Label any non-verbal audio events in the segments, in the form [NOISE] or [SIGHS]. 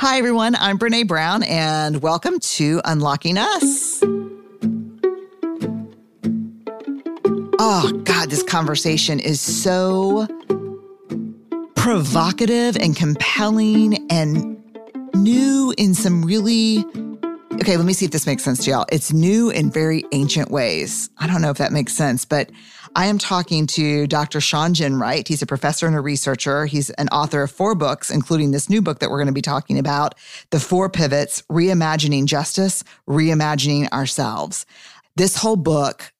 Hi, everyone. I'm Brené Brown, and welcome to Unlocking Us. Oh, God, this conversation is so provocative and compelling and new in some really. Okay, let me see if this makes sense to y'all. It's new in very ancient ways. I don't know if that makes sense, but I am talking to Dr. Shawn Ginwright. He's a professor and a researcher. He's an author of four books, including this new book that we're going to be talking about The Four Pivots Reimagining Justice, Reimagining Ourselves. This whole book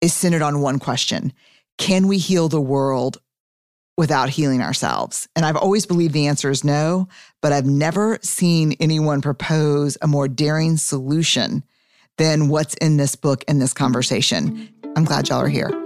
is centered on one question Can we heal the world without healing ourselves? And I've always believed the answer is no, but I've never seen anyone propose a more daring solution than what's in this book and this conversation. Mm-hmm. I'm glad y'all are here.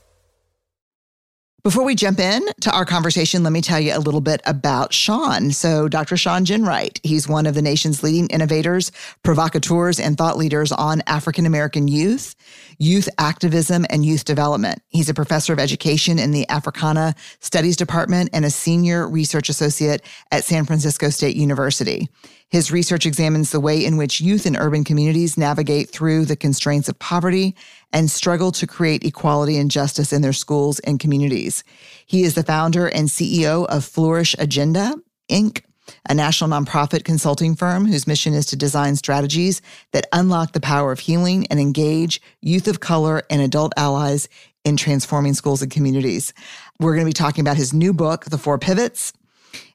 Before we jump in to our conversation, let me tell you a little bit about Shawn. So, Dr. Shawn Ginwright, he's one of the nation's leading innovators, provocateurs, and thought leaders on African American youth, youth activism, and youth development. He's a professor of education in the Africana Studies Department and a senior research associate at San Francisco State University. His research examines the way in which youth in urban communities navigate through the constraints of poverty and struggle to create equality and justice in their schools and communities. He is the founder and CEO of Flourish Agenda, Inc., a national nonprofit consulting firm whose mission is to design strategies that unlock the power of healing and engage youth of color and adult allies in transforming schools and communities. We're going to be talking about his new book, The Four Pivots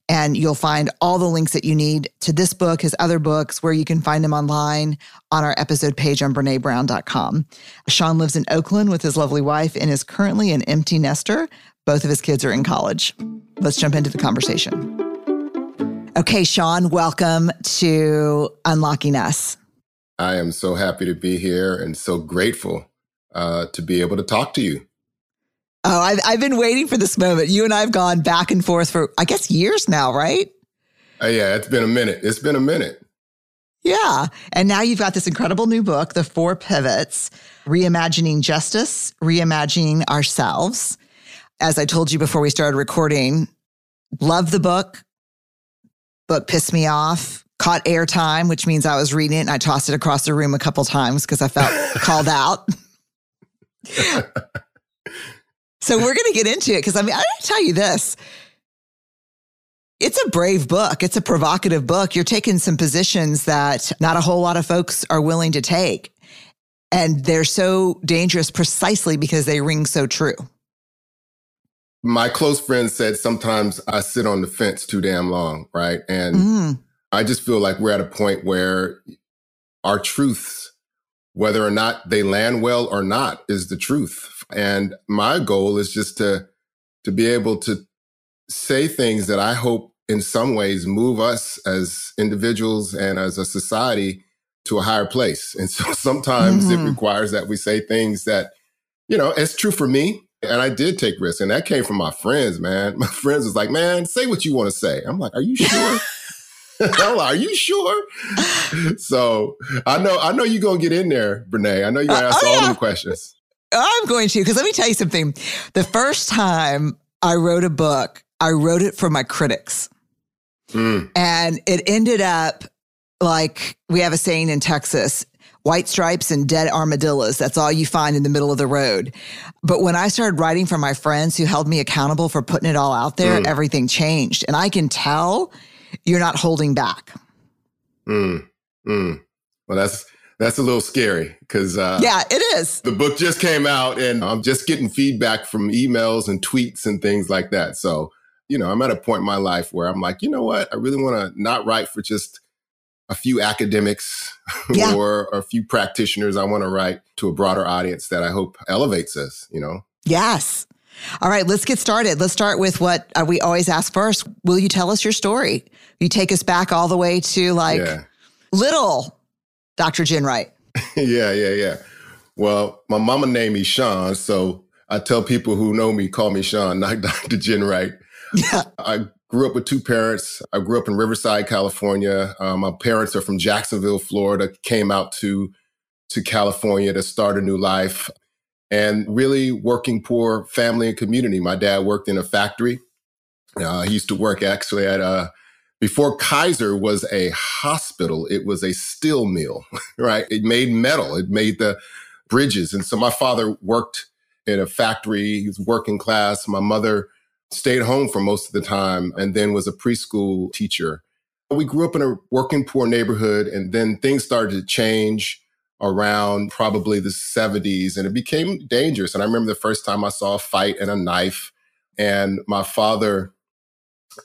and you'll find all the links that you need to this book, his other books, where you can find them online on our episode page on BreneBrown.com. Shawn lives in Oakland with his lovely wife and is currently an empty nester. Both of his kids are in college. Let's jump into the conversation. Okay, Shawn, welcome to Unlocking Us. I am so happy to be here and so grateful uh, to be able to talk to you. Oh, I've, I've been waiting for this moment. You and I have gone back and forth for, I guess, years now, right? Uh, yeah, it's been a minute. It's been a minute. Yeah. And now you've got this incredible new book, The Four Pivots Reimagining Justice, Reimagining Ourselves. As I told you before we started recording, love the book. Book pissed me off. Caught airtime, which means I was reading it and I tossed it across the room a couple times because I felt [LAUGHS] called out. [LAUGHS] So we're going to get into it because I mean, I got to tell you this. It's a brave book. It's a provocative book. You're taking some positions that not a whole lot of folks are willing to take. And they're so dangerous precisely because they ring so true. My close friend said sometimes I sit on the fence too damn long, right? And mm. I just feel like we're at a point where our truths, whether or not they land well or not, is the truth and my goal is just to, to be able to say things that I hope in some ways move us as individuals and as a society to a higher place. And so [LAUGHS] sometimes mm-hmm. it requires that we say things that, you know, it's true for me. And I did take risks. And that came from my friends, man. [LAUGHS] My friends was like, man, say what you want to say. I'm like, are you [LAUGHS] sure? I'm like, are you sure? so I know, I know you're going to get in there, Brené. I know you're going to uh, ask oh, all yeah. them questions. I'm going to, because let me tell you something. The first time I wrote a book, I wrote it for my critics. Mm. And it ended up like we have a saying in Texas white stripes and dead armadillos. That's all you find in the middle of the road. But when I started writing for my friends who held me accountable for putting it all out there, mm. everything changed. And I can tell you're not holding back. Mm. Mm. Well, that's that's a little scary because uh, yeah, it is. The book just came out, and I'm just getting feedback from emails and tweets and things like that. So you know, I'm at a point in my life where I'm like, you know what, I really want to not write for just a few academics [LAUGHS] yeah. or a few practitioners. I want to write to a broader audience that I hope elevates us. You know. Yes. All right, let's get started. Let's start with what uh, we always ask first. Will you tell us your story? You take us back all the way to like yeah. little Dr. Ginwright. [LAUGHS] yeah, yeah, yeah. Well, my mama named me Shawn, so I tell people who know me call me Shawn, [LAUGHS] not Dr. Ginwright. Yeah. I grew up with two parents. I grew up in Riverside, California. Um, my parents are from Jacksonville, Florida. Came out to to California to start a new life and really working poor family and community. My dad worked in a factory. Uh, he used to work actually at a, before Kaiser was a hospital, it was a steel mill, [LAUGHS] right? It made metal, it made the bridges. And so my father worked in a factory, he was working class. My mother stayed home for most of the time and then was a preschool teacher. We grew up in a working poor neighborhood and then things started to change around probably the 70s and it became dangerous. And I remember the first time I saw a fight and a knife and my father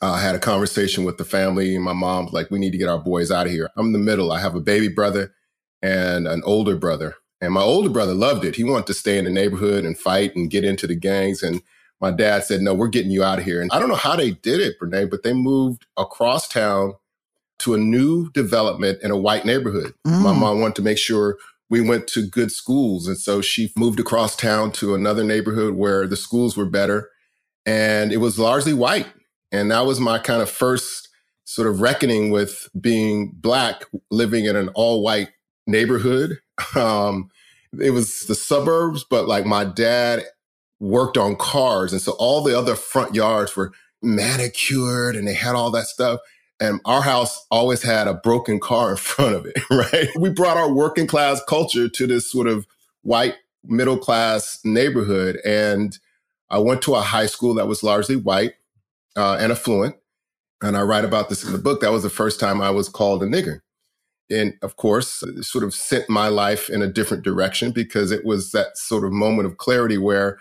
uh, had a conversation with the family and my mom like, we need to get our boys out of here. I'm in the middle. I have a baby brother and an older brother. And my older brother loved it. He wanted to stay in the neighborhood and fight and get into the gangs. And my dad said, no, we're getting you out of here. And I don't know how they did it, Brené, but they moved across town to a new development in a white neighborhood. Mm. My mom wanted to make sure we went to good schools. And so she moved across town to another neighborhood where the schools were better. And it was largely white. And that was my kind of first sort of reckoning with being Black living in an all white neighborhood. [LAUGHS] Um, it was the suburbs, but like my dad worked on cars. And so all the other front yards were manicured and they had all that stuff. And our house always had a broken car in [LAUGHS] front of it, [LAUGHS] right? We brought our working class culture to this sort of white middle class neighborhood. And I went to a high school that was largely white uh, and affluent. And I write about this in the book. That was the first time I was called a nigger. And of course, sort of sent my life in a different direction because it was that sort of moment of clarity where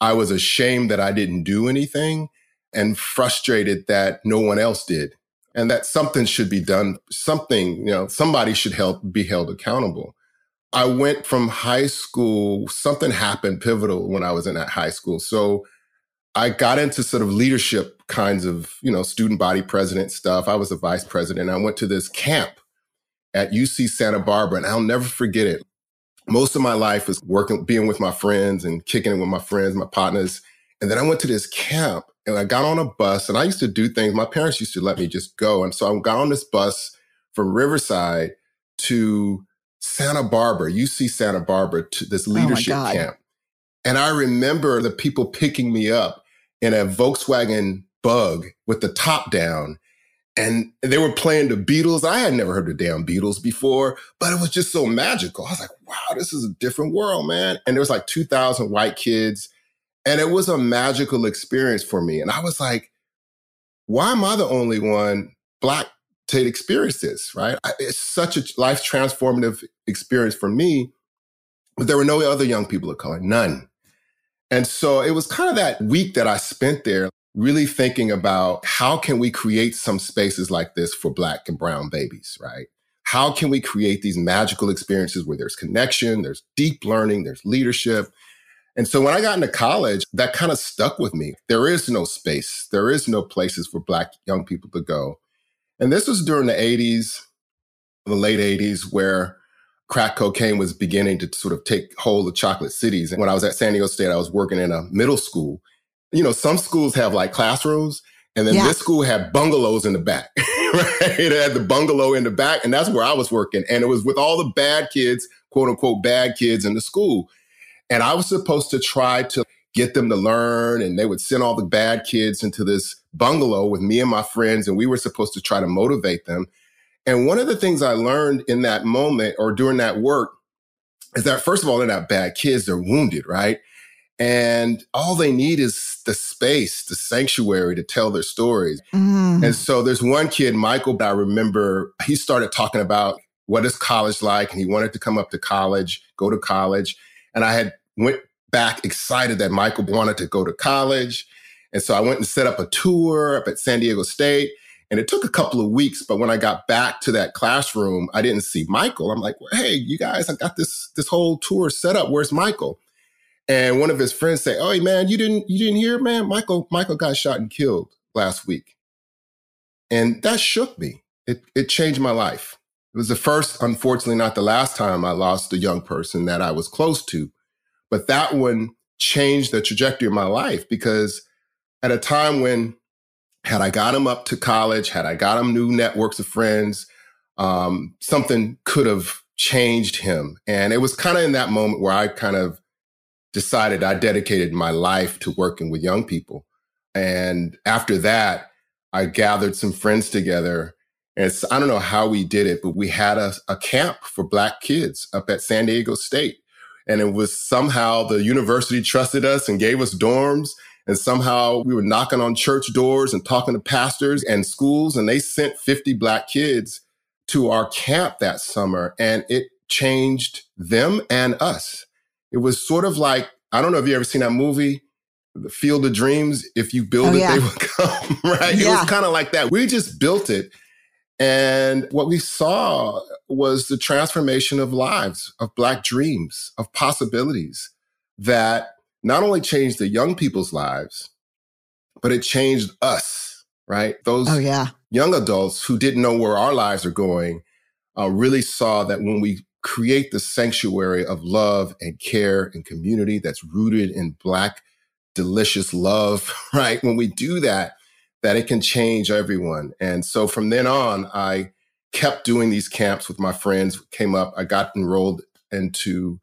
I was ashamed that I didn't do anything and frustrated that no one else did and that something should be done. Something, you know, somebody should help be held accountable. I went from high school, something happened pivotal when I was in that high school. So I got into sort of leadership kinds of, you know, student body president stuff. I was a vice president. I went to this camp at UC Santa Barbara, and I'll never forget it. Most of my life was working, being with my friends and kicking it with my friends, my partners. And then I went to this camp and I got on a bus and I used to do things. My parents used to let me just go. And so I got on this bus from Riverside to Santa Barbara, UC Santa Barbara, to this oh leadership oh camp. And I remember the people picking me up in a Volkswagen bug with the top down. And they were playing the Beatles. I had never heard the damn Beatles before, but it was just so magical. I was like, wow, this is a different world, man. And there was like 2,000 white kids and it was a magical experience for me. And I was like, why am I the only one black to experience this? Right. It's such a life transformative experience for me. But there were no other young people of color, none. And so it was kind of that week that I spent there really thinking about how can we create some spaces like this for black and brown babies, right? How can we create these magical experiences where there's connection, there's deep learning, there's leadership, and so when I got into college, that kind of stuck with me. There is no space. There is no places for Black young people to go. And this was during the 80s, the late 80s, where crack cocaine was beginning to sort of take hold of chocolate cities. And when I was at San Diego State, I was working in a middle school. You know, some schools have like classrooms, and then yeah. this school had bungalows in the back, [LAUGHS] right? It had the bungalow in the back, and that's where I was working. And it was with all the bad kids, quote unquote, bad kids in the school. And I was supposed to try to get them to learn. And they would send all the bad kids into this bungalow with me and my friends. And we were supposed to try to motivate them. And one of the things I learned in that moment or during that work is that first of all, they're not bad kids, they're wounded, right? And all they need is the space, the sanctuary to tell their stories. Mm. And so there's one kid, Michael, that I remember he started talking about what is college like and he wanted to come up to college, go to college. And I had went back excited that Michael wanted to go to college. And so I went and set up a tour up at San Diego State. And it took a couple of weeks, but when I got back to that classroom, I didn't see Michael. I'm like, hey, you guys, I got this this whole tour set up. Where's Michael? And one of his friends say, "Oh, man, you didn't you didn't hear, man? Michael Michael got shot and killed last week." And that shook me. It it changed my life. It was the first, unfortunately, not the last time I lost a young person that I was close to, but that one changed the trajectory of my life because at a time when had I got him up to college, had I got him new networks of friends, um, something could have changed him. And it was kind of in that moment where I kind of decided I dedicated my life to working with young people. And after that, I gathered some friends together. And I don't know how we did it, but we had a, a camp for Black kids up at San Diego State. And it was somehow the university trusted us and gave us dorms. And somehow we were knocking on church doors and talking to pastors and schools. And they sent 50 Black kids to our camp that summer. And it changed them and us. It was sort of like, I don't know if you ever seen that movie, The Field of Dreams. If you build oh, it, yeah. they will [LAUGHS] come, right? Yeah. It was kind of like that. We just built it. And what we saw was the transformation of lives, of Black dreams, of possibilities that not only changed the young people's lives, but it changed us, right? Those oh, yeah. young adults who didn't know where our lives are going uh, really saw that when we create the sanctuary of love and care and community that's rooted in Black, delicious love, [LAUGHS] right? When we do that, that it can change everyone. And so from then on, I kept doing these camps with my friends, came up, I got enrolled into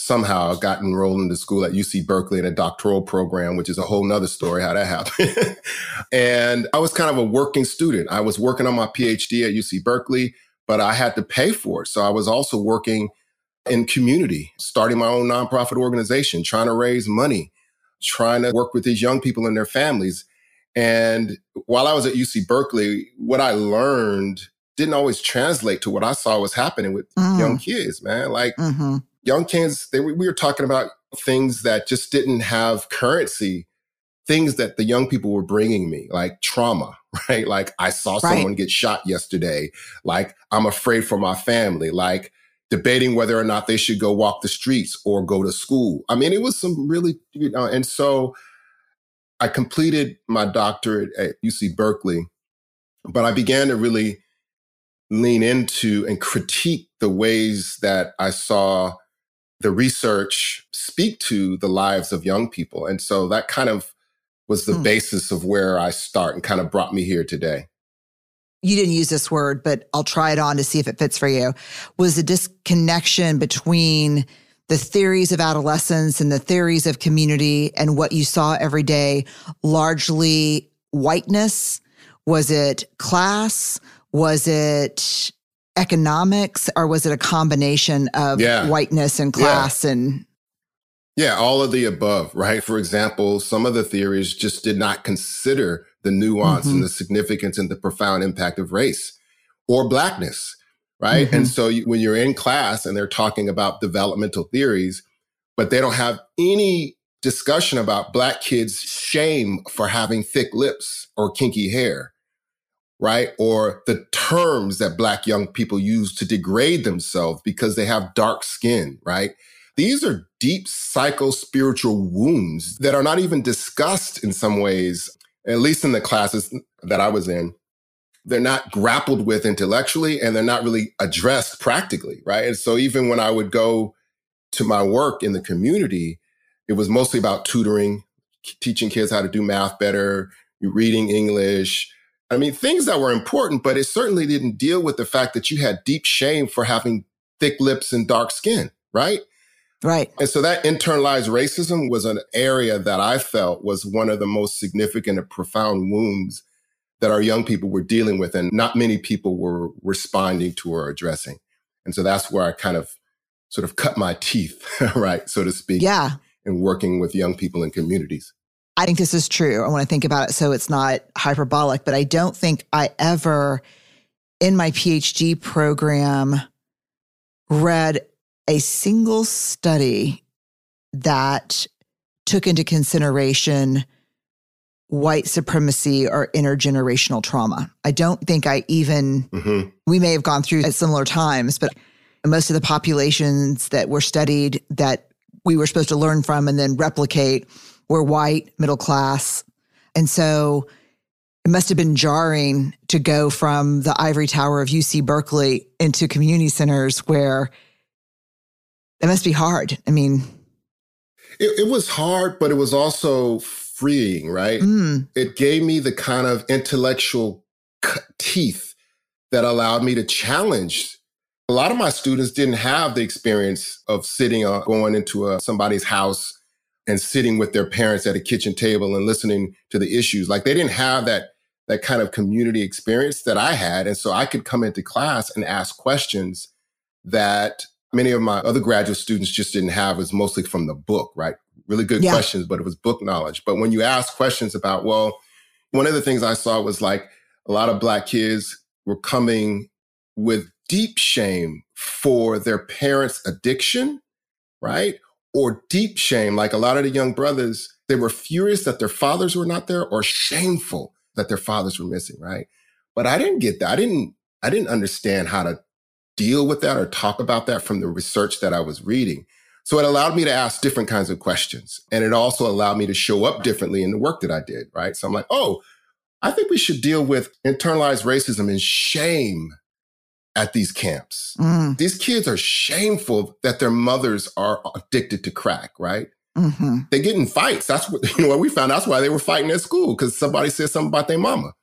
somehow got enrolled into school at UC Berkeley in a doctoral program, which is a whole nother story how that happened. [LAUGHS] and I was kind of a working student. I was working on my PhD at UC Berkeley but I had to pay for it. So I was also working in community, starting my own nonprofit organization, trying to raise money, trying to work with these young people and their families. And while I was at UC Berkeley, what I learned didn't always translate to what I saw was happening with mm. young kids, man. Like mm-hmm. Young kids, they, we were talking about things that just didn't have currency things that the young people were bringing me, like trauma, [LAUGHS] right? Like I saw right. someone get shot yesterday. Like I'm afraid for my family. Like debating whether or not they should go walk the streets or go to school. I mean, it was some really, you know, and so I completed my doctorate at UC Berkeley, but I began to really lean into and critique the ways that I saw the research speak to the lives of young people. And so that kind of was the hmm. basis of where I start and kind of brought me here today. You didn't use this word, but I'll try it on to see if it fits for you. Was the disconnection between the theories of adolescence and the theories of community and what you saw every day largely whiteness? Was it class? Was it economics? Or was it a combination of yeah. whiteness and class yeah. and yeah, all of the above, right? For example, some of the theories just did not consider the nuance mm-hmm. and the significance and the profound impact of race or blackness, right? Mm-hmm. And so you, when you're in class and they're talking about developmental theories, but they don't have any discussion about black kids' shame for having thick lips or kinky hair, right? Or the terms that black young people use to degrade themselves because they have dark skin, right? These are deep psycho spiritual wounds that are not even discussed in some ways, at least in the classes that I was in. They're not grappled with intellectually and they're not really addressed practically, right? And so even when I would go to my work in the community, it was mostly about tutoring, teaching kids how to do math better, reading English. I mean, things that were important, but it certainly didn't deal with the fact that you had deep shame for having thick lips and dark skin, right? Right. And so that internalized racism was an area that I felt was one of the most significant and profound wounds that our young people were dealing with and not many people were responding to or addressing. And so that's where I kind of sort of cut my teeth, [LAUGHS] right, so to speak. Yeah. In working with young people in communities. I think this is true. I want to think about it so it's not hyperbolic, but I don't think I ever in my PhD program read a single study that took into consideration white supremacy or intergenerational trauma. I don't think I even, mm-hmm. we may have gone through at similar times, but most of the populations that were studied that we were supposed to learn from and then replicate were white, middle class. And so it must have been jarring to go from the ivory tower of UC Berkeley into community centers where it must be hard. I mean, it, it was hard, but it was also freeing, right? Mm. It gave me the kind of intellectual teeth that allowed me to challenge. A lot of my students didn't have the experience of sitting, uh, going into a, somebody's house and sitting with their parents at a kitchen table and listening to the issues. Like they didn't have that that kind of community experience that I had, and so I could come into class and ask questions that many of my other graduate students just didn't have. It was mostly from the book, right? really good yeah. questions, but it was book knowledge. But when you ask questions about, well, one of the things I saw was like a lot of black kids were coming with deep shame for their parents' addiction, right? Or deep shame, like a lot of the young brothers, they were furious that their fathers were not there or shameful that their fathers were missing, right? But I didn't get that. I didn't, I didn't understand how to deal with that or talk about that from the research that I was reading. So it allowed me to ask different kinds of questions. And it also allowed me to show up differently in the work that I did, right? So I'm like, oh, I think we should deal with internalized racism and shame at these camps. Mm. These kids are shameful that their mothers are addicted to crack, right? Mm-hmm. They get in fights. That's what, [LAUGHS] you know, what we found. That's why they were fighting at school because somebody said something about their mama.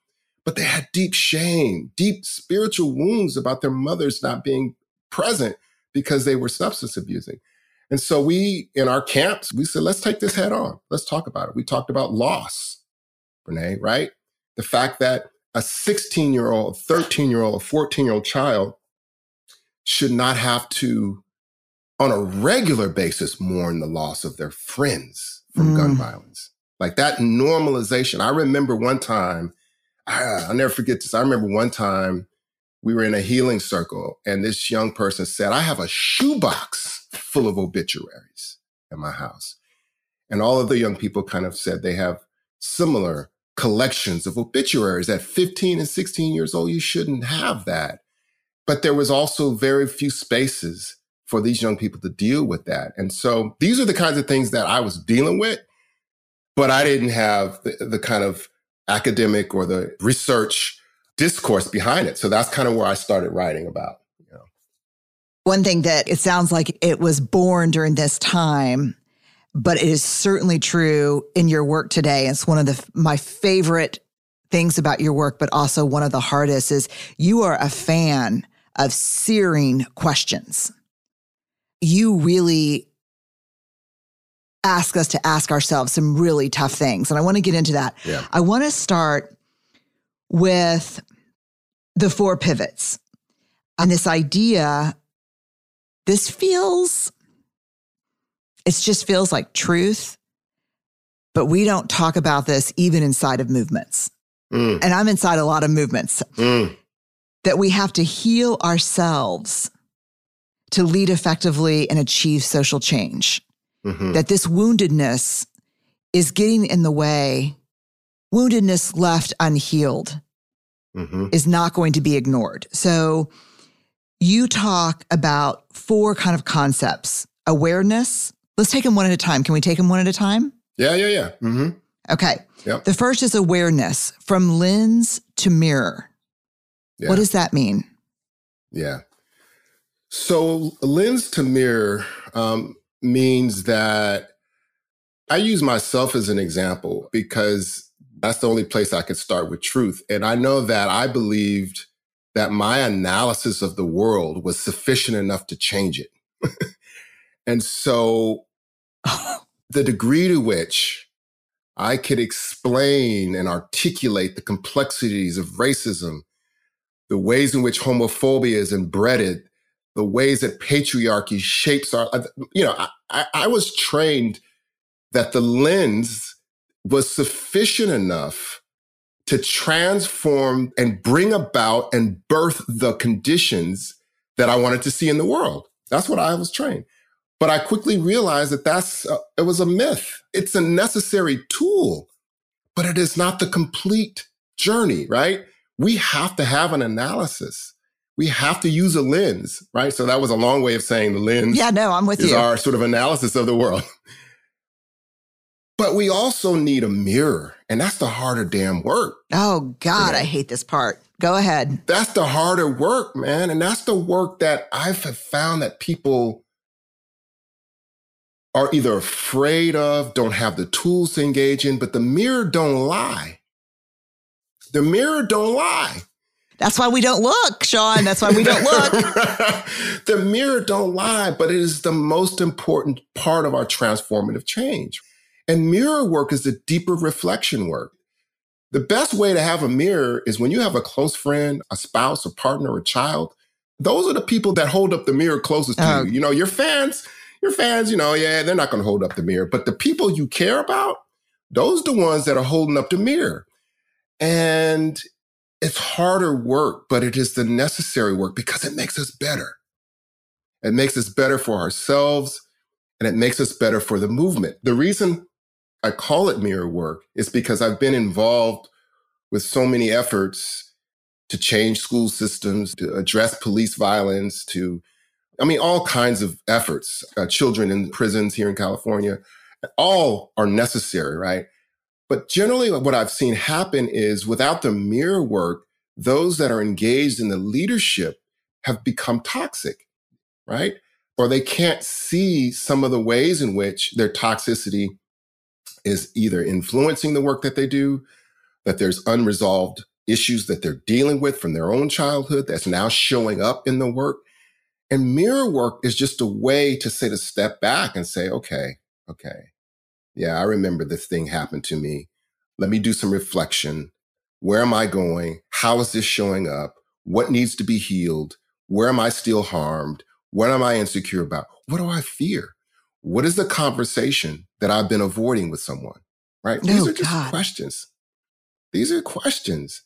But they had deep shame, deep spiritual wounds about their mothers not being present because they were substance abusing. And so we, in our camps, we said, let's take this head on. Let's talk about it. We talked about loss, Brené, right? The fact that a 16 year old, 13 year old, a 14 year old child should not have to, on a regular basis, mourn the loss of their friends from mm. gun violence. Like that normalization. I remember one time, I, I'll never forget this. I remember one time we were in a healing circle and this young person said, I have a shoebox full of obituaries in my house. And all of the young people kind of said they have similar collections of obituaries. At 15 and 16 years old, you shouldn't have that. But there was also very few spaces for these young people to deal with that. And so these are the kinds of things that I was dealing with, but I didn't have the, the kind of academic or the research discourse behind it. So that's kind of where I started writing about. One thing that it sounds like it was born during this time, but it is certainly true in your work today. It's one of the my favorite things about your work, but also one of the hardest is you are a fan of searing questions. You really ask us to ask ourselves some really tough things. And I want to get into that. Yeah. I want to start with the four pivots and this idea this feels, it just feels like truth, but we don't talk about this even inside of movements. Mm. And I'm inside a lot of movements mm. that we have to heal ourselves to lead effectively and achieve social change. Mm-hmm. That this woundedness is getting in the way. Woundedness left unhealed mm-hmm. is not going to be ignored. So, you talk about four kind of concepts awareness. Let's take them one at a time. Can we take them one at a time? Yeah, yeah, yeah. Mm-hmm. Okay. Yep. The first is awareness from lens to mirror. Yeah. What does that mean? Yeah. So, lens to mirror um, means that I use myself as an example because that's the only place I could start with truth. And I know that I believed that my analysis of the world was sufficient enough to change it. [LAUGHS] and so the degree to which I could explain and articulate the complexities of racism, the ways in which homophobia is embedded, the ways that patriarchy shapes our, uh, you know, I, I was trained that the lens was sufficient enough to transform and bring about and birth the conditions that I wanted to see in the world. That's what I was trained. But I quickly realized that that's, uh, it was a myth. It's a necessary tool, but it is not the complete journey, right? We have to have an analysis. We have to use a lens, right? So that was a long way of saying the lens. Yeah, no, I'm with is you. our sort of analysis of the world. But we also need a mirror, and that's the harder damn work. Oh, God, I hate this part. Go ahead. That's the harder work, man. And that's the work that I've found that people are either afraid of, don't have the tools to engage in, but the mirror don't lie. The mirror don't lie. That's why we don't look, Shawn. That's why we don't look. [LAUGHS] the mirror don't lie, but it is the most important part of our transformative change. And mirror work is the deeper reflection work. The best way to have a mirror is when you have a close friend, a spouse, a partner, a child. Those are the people that hold up the mirror closest to uh-huh. you. You know, your fans, your fans, you know, yeah, they're not going to hold up the mirror, but the people you care about, those are the ones that are holding up the mirror. And it's harder work, but it is the necessary work because it makes us better. It makes us better for ourselves and it makes us better for the movement. The reason I call it mirror work is because I've been involved with so many efforts to change school systems, to address police violence, to I mean, all kinds of efforts, uh, children in prisons here in California, all are necessary, right? But generally, what I've seen happen is without the mirror work, those that are engaged in the leadership have become toxic, right? Or they can't see some of the ways in which their toxicity is either influencing the work that they do, that there's unresolved issues that they're dealing with from their own childhood that's now showing up in the work. And mirror work is just a way to say to step back and say, okay, okay. Yeah, I remember this thing happened to me. Let me do some reflection. Where am I going? How is this showing up? What needs to be healed? Where am I still harmed? What am I insecure about? What do I fear? What is the conversation that I've been avoiding with someone? Right? These oh, are just God. questions. These are questions.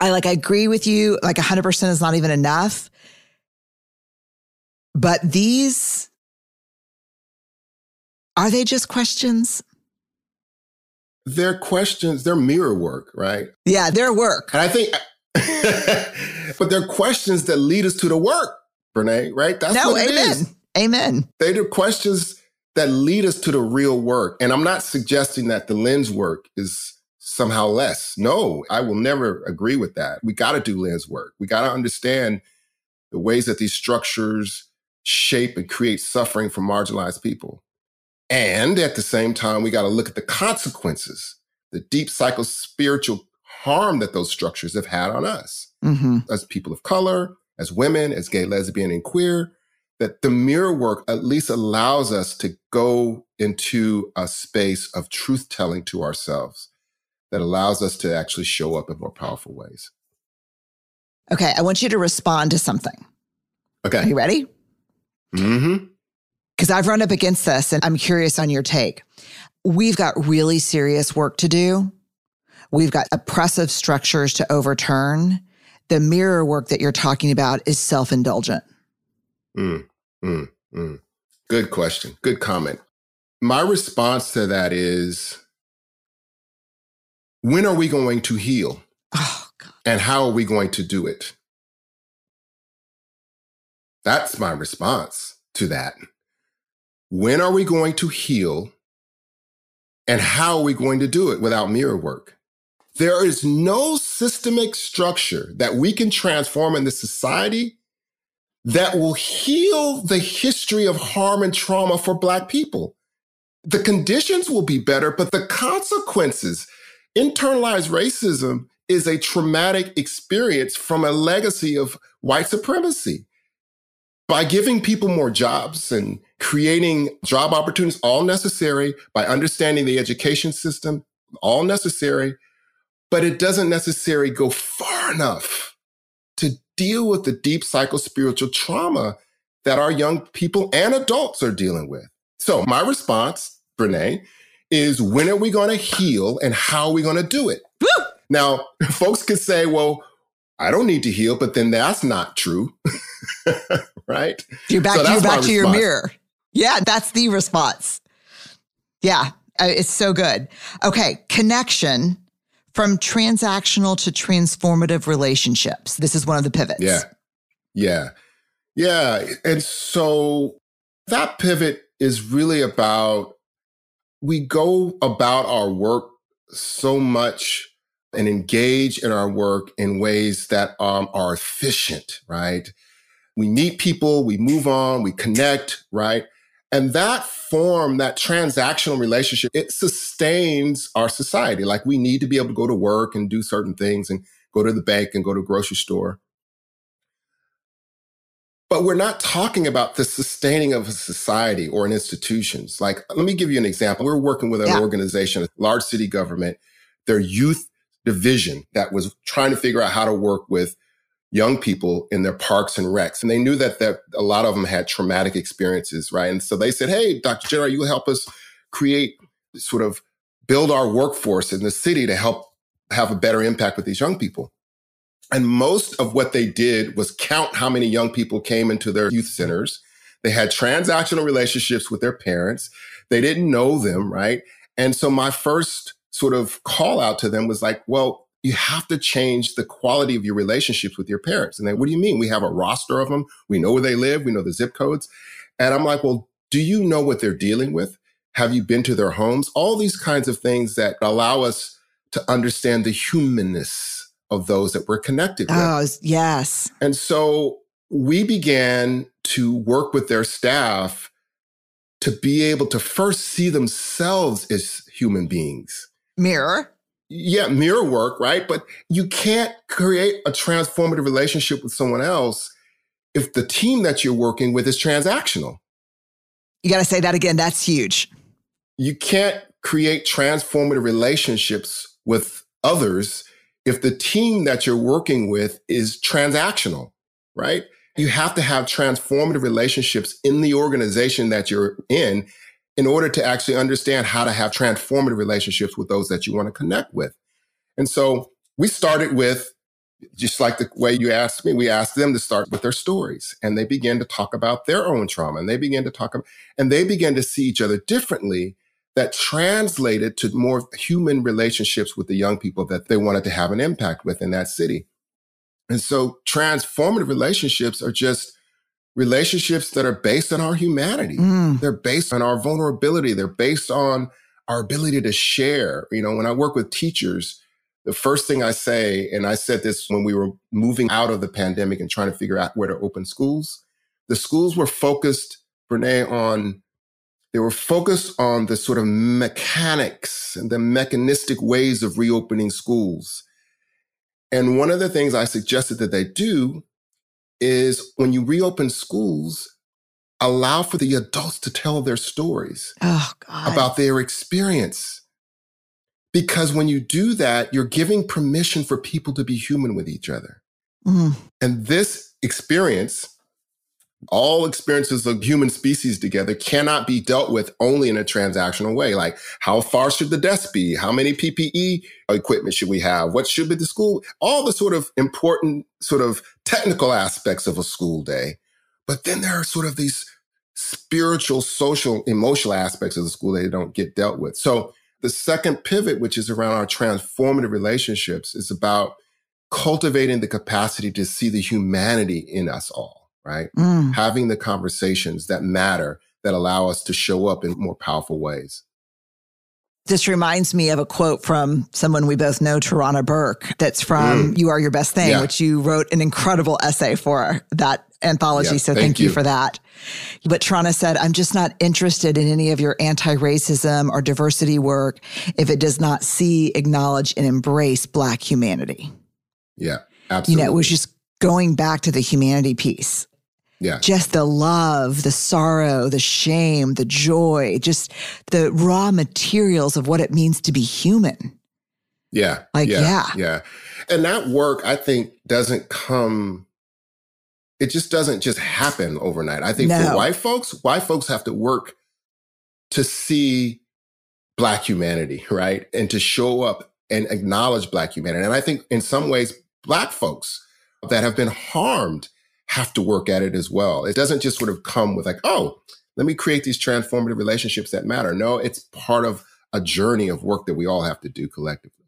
I like, I agree with you. Like 100% is not even enough. But these, are they just questions? They're questions, they're mirror work, right? Yeah, they're work. And I think, [LAUGHS] but they're questions that lead us to the work, Brené, right? That's no, what amen. Is. Amen. They're questions that lead us to the real work. And I'm not suggesting that the lens work is somehow less. No, I will never agree with that. We got to do lens work. We got to understand the ways that these structures shape and create suffering for marginalized people. And at the same time, we got to look at the consequences, the deep psycho spiritual harm that those structures have had on us mm-hmm. as people of color, as women, as gay, lesbian, and queer. That the mirror work at least allows us to go into a space of truth telling to ourselves that allows us to actually show up in more powerful ways. Okay, I want you to respond to something. Okay. Are you ready? Mm-hmm. Because I've run up against this and I'm curious on your take. We've got really serious work to do. We've got oppressive structures to overturn. The mirror work that you're talking about is self indulgent. Mm, mm, mm. Good question. Good comment. My response to that is when are we going to heal? Oh, God. And how are we going to do it? That's my response to that. When are we going to heal? And how are we going to do it without mirror work? There is no systemic structure that we can transform in this society that will heal the history of harm and trauma for Black people. The conditions will be better, but the consequences, internalized racism is a traumatic experience from a legacy of white supremacy by giving people more jobs and creating job opportunities, all necessary, by understanding the education system, all necessary, but it doesn't necessarily go far enough to deal with the deep psychospiritual trauma that our young people and adults are dealing with. So my response, Brené, is when are we going to heal and how are we going to do it? Woo! Now, [LAUGHS] folks could say, well, I don't need to heal, but then that's not true. [LAUGHS] right? You're back, so you're back to your mirror. Yeah, that's the response. Yeah, uh, it's so good. Okay, connection from transactional to transformative relationships. This is one of the pivots. Yeah. Yeah. Yeah. And so that pivot is really about we go about our work so much and engage in our work in ways that um, are efficient, right? We meet people, we move on, we connect, right? And that form, that transactional relationship, it sustains our society. Like we need to be able to go to work and do certain things and go to the bank and go to a grocery store. But we're not talking about the sustaining of a society or an institutions. Like, let me give you an example. We're working with an yeah. organization, a large city government, their youth division that was trying to figure out how to work with young people in their parks and recs. And they knew that, that a lot of them had traumatic experiences, right? And so they said, Hey, Dr. Jenner, you help us create sort of build our workforce in the city to help have a better impact with these young people. And most of what they did was count how many young people came into their youth centers. They had transactional relationships with their parents. They didn't know them, right? And so my first sort of call out to them was like, well, you have to change the quality of your relationships with your parents. And they, what do you mean? We have a roster of them. We know where they live. We know the zip codes. And I'm like, well, do you know what they're dealing with? Have you been to their homes? All these kinds of things that allow us to understand the humanness of those that we're connected with. Oh, yes. And so we began to work with their staff to be able to first see themselves as human beings. Mirror. Yeah, mirror work, right? But you can't create a transformative relationship with someone else if the team that you're working with is transactional. You got to say that again. That's huge. You can't create transformative relationships with others if the team that you're working with is transactional, right? You have to have transformative relationships in the organization that you're in in order to actually understand how to have transformative relationships with those that you want to connect with. And so we started with just like the way you asked me, we asked them to start with their stories and they began to talk about their own trauma and they began to talk about, and they began to see each other differently that translated to more human relationships with the young people that they wanted to have an impact with in that city. And so transformative relationships are just relationships that are based on our humanity. Mm. They're based on our vulnerability. They're based on our ability to share. You know, when I work with teachers, the first thing I say, and I said this when we were moving out of the pandemic and trying to figure out where to open schools, the schools were focused, Brené, on they were focused on the sort of mechanics and the mechanistic ways of reopening schools. And one of the things I suggested that they do is when you reopen schools, allow for the adults to tell their stories oh, about their experience. Because when you do that, you're giving permission for people to be human with each other. Mm. And this experience all experiences of human species together cannot be dealt with only in a transactional way. Like, how far should the desk be? How many PPE equipment should we have? What should be the school? All the sort of important, sort of technical aspects of a school day. But then there are sort of these spiritual, social, emotional aspects of the school day that don't get dealt with. So the second pivot, which is around our transformative relationships, is about cultivating the capacity to see the humanity in us all right? Mm. Having the conversations that matter that allow us to show up in more powerful ways. This reminds me of a quote from someone we both know, Tarana Burke, that's from mm. You Are Your Best Thing, yeah. which you wrote an incredible essay for that anthology. Yeah, so thank, thank you. you. for that. But Tarana said, I'm just not interested in any of your anti racism or diversity work if it does not see, acknowledge, and embrace Black humanity. Yeah, absolutely. You know, it was just going back to the humanity piece. Yeah. Just the love, the sorrow, the shame, the joy, just the raw materials of what it means to be human. Yeah. Like, yeah. Yeah. yeah. And that work, I think, doesn't come, it just doesn't just happen overnight. I think no. for white folks, white folks have to work to see Black humanity, [LAUGHS] right? And to show up and acknowledge Black humanity. And I think in some ways, Black folks that have been harmed have to work at it as well. It doesn't just sort of come with like, oh, let me create these transformative relationships that matter. No, it's part of a journey of work that we all have to do collectively.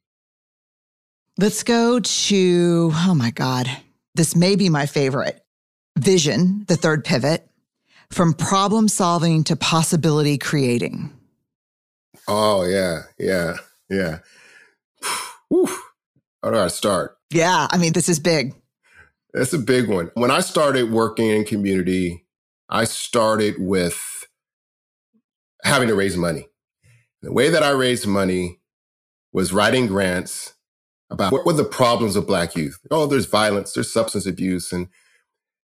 Let's go to, oh my God, this may be my favorite vision, the third pivot from problem solving to possibility creating. Oh, yeah, yeah, yeah. [SIGHS] Whew. How do I start? Yeah, I mean, this is big. It's a big one. When I started working in community, I started with having to raise money. The way that I raised money was writing grants about what were the problems of Black youth. Oh, there's violence, there's substance abuse, and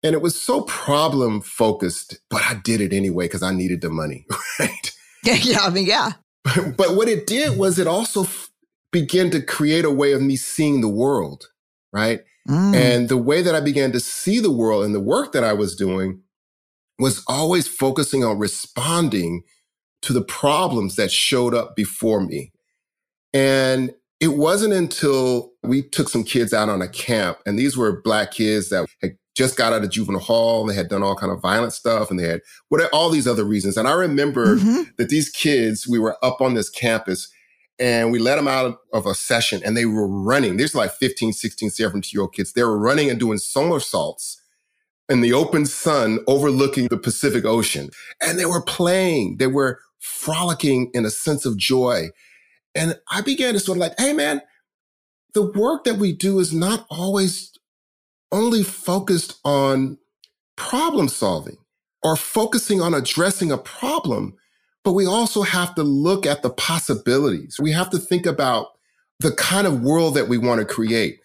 and it was so problem focused, but I did it anyway because I needed the money, [LAUGHS] right? Yeah, I mean, yeah. [LAUGHS] But, what it did was it also f- began to create a way of me seeing the world, right? Mm. And the way that I began to see the world and the work that I was doing was always focusing on responding to the problems that showed up before me. And it wasn't until we took some kids out on a camp, and these were black kids that had just got out of juvenile hall. and They had done all kind of violent stuff and they had what all these other reasons. And I remember mm-hmm. that these kids, we were up on this campus and we let them out of a session and they were running. There's like 15, 16, 17 year old kids. They were running and doing somersaults in the open sun overlooking the Pacific Ocean. And they were playing. They were frolicking in a sense of joy. And I began to sort of like, hey man, the work that we do is not always only focused on problem solving or focusing on addressing a problem, but we also have to look at the possibilities. We have to think about the kind of world that we want to create.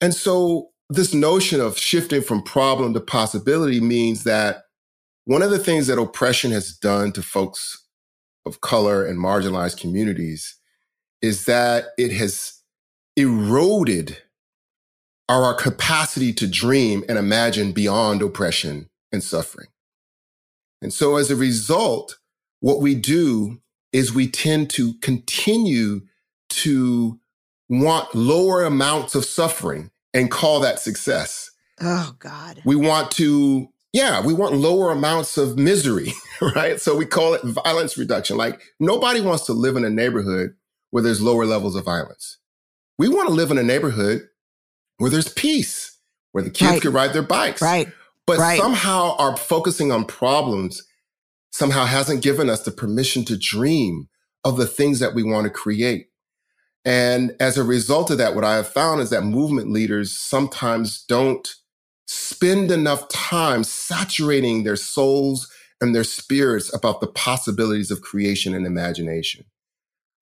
And so this notion of shifting from problem to possibility means that one of the things that oppression has done to folks of color and marginalized communities is that it has eroded our capacity to dream and imagine beyond oppression and suffering. And so as a result, what we do is we tend to continue to want lower amounts of suffering and call that success. Oh, God. We want to, yeah, we want lower amounts of misery, [LAUGHS] right? So we call it violence reduction. Like nobody wants to live in a neighborhood where there's lower levels of violence. We want to live in a neighborhood where there's peace, where the kids right. can ride their bikes. Right. But right. somehow our focusing on problems somehow hasn't given us the permission to dream of the things that we want to create. And as a result of that, what I have found is that movement leaders sometimes don't spend enough time saturating their souls and their spirits about the possibilities of creation and imagination.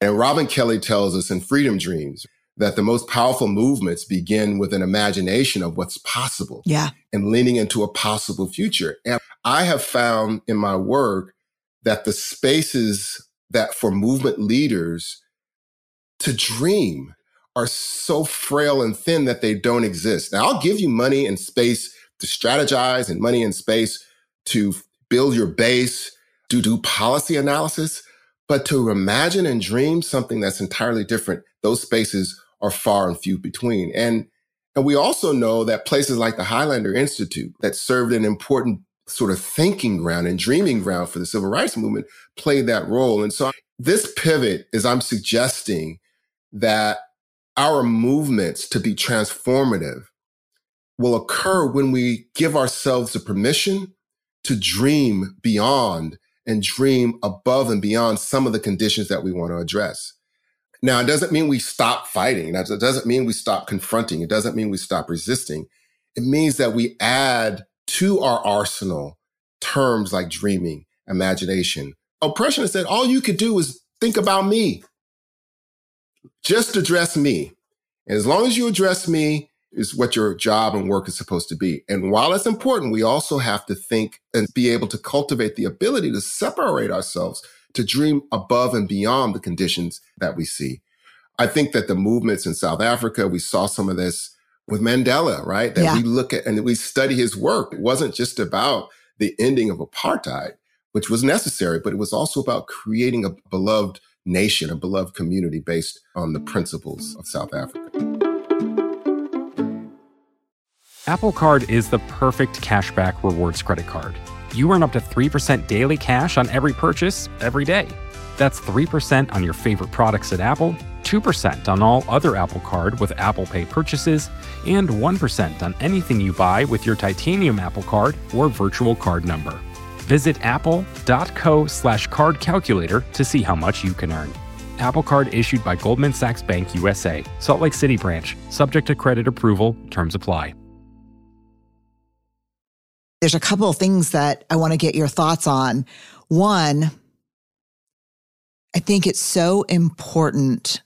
And Robin Kelley tells us in Freedom Dreams, that the most powerful movements begin with an imagination of what's possible. Yeah. And leaning into a possible future. And I have found in my work that the spaces that for movement leaders to dream are so frail and thin that they don't exist. Now, I'll give you money and space to strategize and money and space to build your base, to do policy analysis, but to imagine and dream something that's entirely different, those spaces are far and few between. And, and we also know that places like the Highlander Institute that served an important sort of thinking ground and dreaming ground for the civil rights movement played that role. And so this pivot is I'm suggesting that our movements to be transformative will occur when we give ourselves the permission to dream beyond and dream above and beyond some of the conditions that we want to address. Now, it doesn't mean we stop fighting. It doesn't mean we stop confronting. It doesn't mean we stop resisting. It means that we add to our arsenal terms like dreaming, imagination. Oppression has said all you could do is think about me. Just address me. And as long as you address me, is what your job and work is supposed to be. And while it's important, we also have to think and be able to cultivate the ability to separate ourselves to dream above and beyond the conditions that we see. I think that the movements in South Africa, we saw some of this with Mandela, right? That yeah. we look at and we study his work. It wasn't just about the ending of apartheid, which was necessary, but it was also about creating a beloved nation, a beloved community based on the principles of South Africa. Apple Card is the perfect cashback rewards credit card. You earn up to 3% daily cash on every purchase every day. That's 3% on your favorite products at Apple, 2% on all other Apple Card with Apple Pay purchases, and 1% on anything you buy with your titanium Apple Card or virtual card number. Visit apple.co slash card calculator to see how much you can earn. Apple Card issued by Goldman Sachs Bank USA, Salt Lake City branch, subject to credit approval, terms apply. There's a couple of things that I want to get your thoughts on. One, I think it's so important.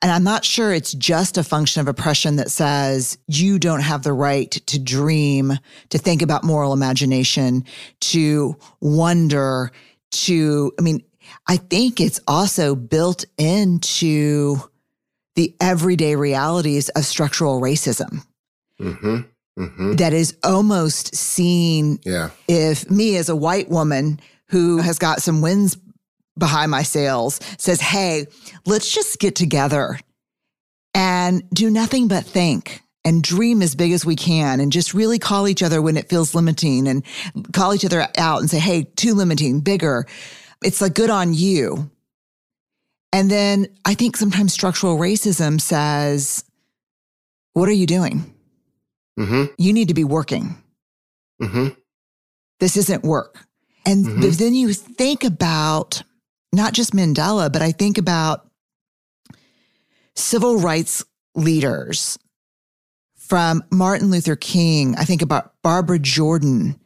And I'm not sure it's just a function of oppression that says you don't have the right to dream, to think about moral imagination, to wonder, to, I mean, I think it's also built into the everyday realities of structural racism. Mm-hmm. Mm-hmm. That is almost seen. Yeah. If me as a white woman who has got some wins behind my sails says, Hey, let's just get together and do nothing but think and dream as big as we can and just really call each other when it feels limiting and call each other out and say, Hey, too limiting, bigger. It's like good on you. And then I think sometimes structural racism says, What are you doing? Mm-hmm. You need to be working. Mm-hmm. This isn't work. And mm-hmm. then you think about not just Mandela, but I think about civil rights leaders from Martin Luther King. I think about Barbara Jordan.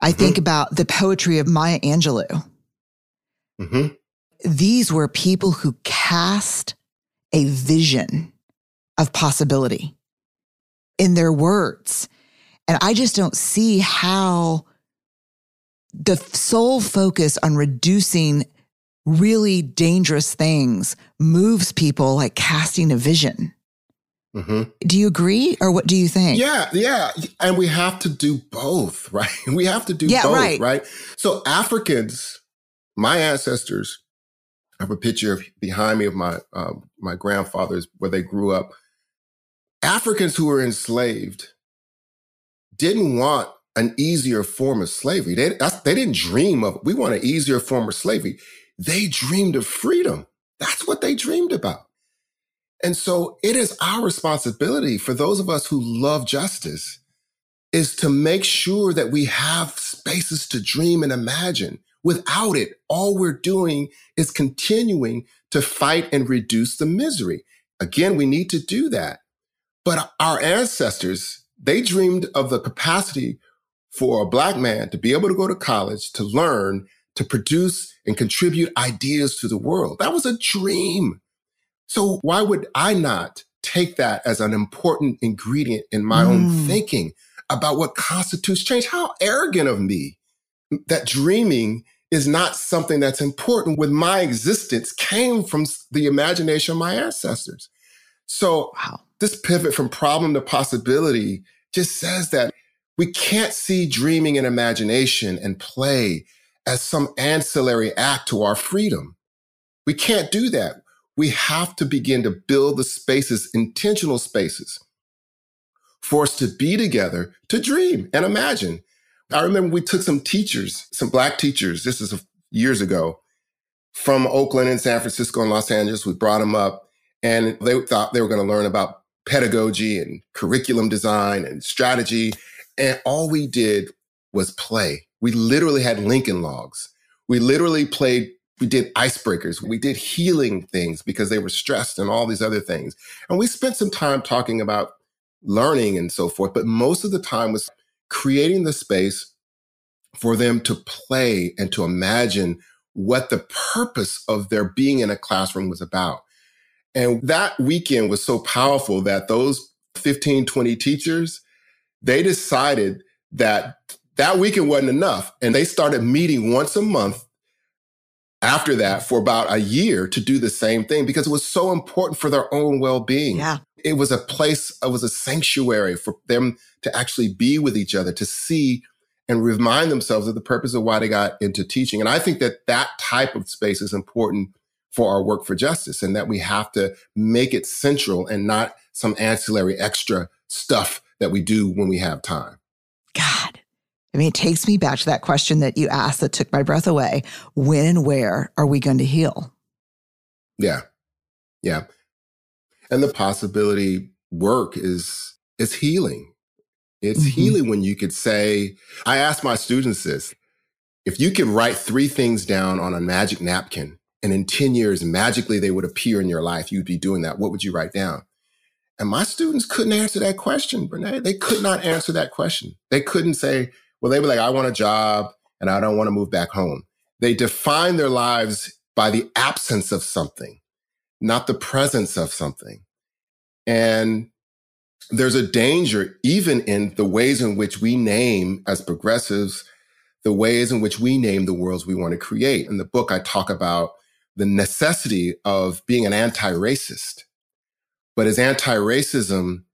I mm-hmm. think about the poetry of Maya Angelou. Mm-hmm. These were people who cast a vision of possibility in their words. And I just don't see how the sole focus on reducing really dangerous things moves people like casting a vision. Mm-hmm. Do you agree or what do you think? Yeah, yeah. And we have to do both, [LAUGHS] right? We have to do yeah, both, right. right? So Africans, my ancestors, I have a picture behind me of my uh, my grandfathers where they grew up. Africans who were enslaved didn't want an easier form of slavery. They, they didn't dream of, we want an easier form of slavery. They dreamed of freedom. That's what they dreamed about. And so it is our responsibility for those of us who love justice is to make sure that we have spaces to dream and imagine. Without it, all we're doing is continuing to fight and reduce the misery. Again, we need to do that. But our ancestors, they dreamed of the capacity for a black man to be able to go to college, to learn, to produce and contribute ideas to the world. That was a dream. So why would I not take that as an important ingredient in my mm. own thinking about what constitutes change? How arrogant of me that dreaming is not something that's important when my existence came from the imagination of my ancestors. So wow. this pivot from problem to possibility just says that we can't see dreaming and imagination and play as some ancillary act to our freedom. We can't do that. We have to begin to build the spaces, intentional spaces, for us to be together, to dream and imagine. I remember we took some teachers, some black teachers, this is years ago, from Oakland and San Francisco and Los Angeles. We brought them up and they thought they were going to learn about pedagogy and curriculum design and strategy. And all we did was play. We literally had Lincoln logs. We literally played, we did icebreakers. We did healing things because they were stressed and all these other things. And we spent some time talking about learning and so forth. But most of the time was creating the space for them to play and to imagine what the purpose of their being in a classroom was about. And that weekend was so powerful that those 15, 20 teachers, they decided that that weekend wasn't enough. And they started meeting once a month after that for about a year to do the same thing because it was so important for their own well-being. Yeah. It was a place, it was a sanctuary for them to actually be with each other, to see and remind themselves of the purpose of why they got into teaching. And I think that that type of space is important for our work for justice and that we have to make it central and not some ancillary extra stuff that we do when we have time. God. I mean, it takes me back to that question that you asked that took my breath away. When and where are we going to heal? Yeah. Yeah. And the possibility work is is healing. It's mm-hmm. healing when you could say, I ask my students this. If you could write three things down on a magic napkin and in 10 years magically they would appear in your life, you'd be doing that. What would you write down? And my students couldn't answer that question, Brené. They could not answer that question. They couldn't say, well, they were like, I want a job and I don't want to move back home. They define their lives by the absence of something, not the presence of something. And there's a danger even in the ways in which we name as progressives, the ways in which we name the worlds we want to create. In the book, I talk about the necessity of being an anti-racist but is anti racism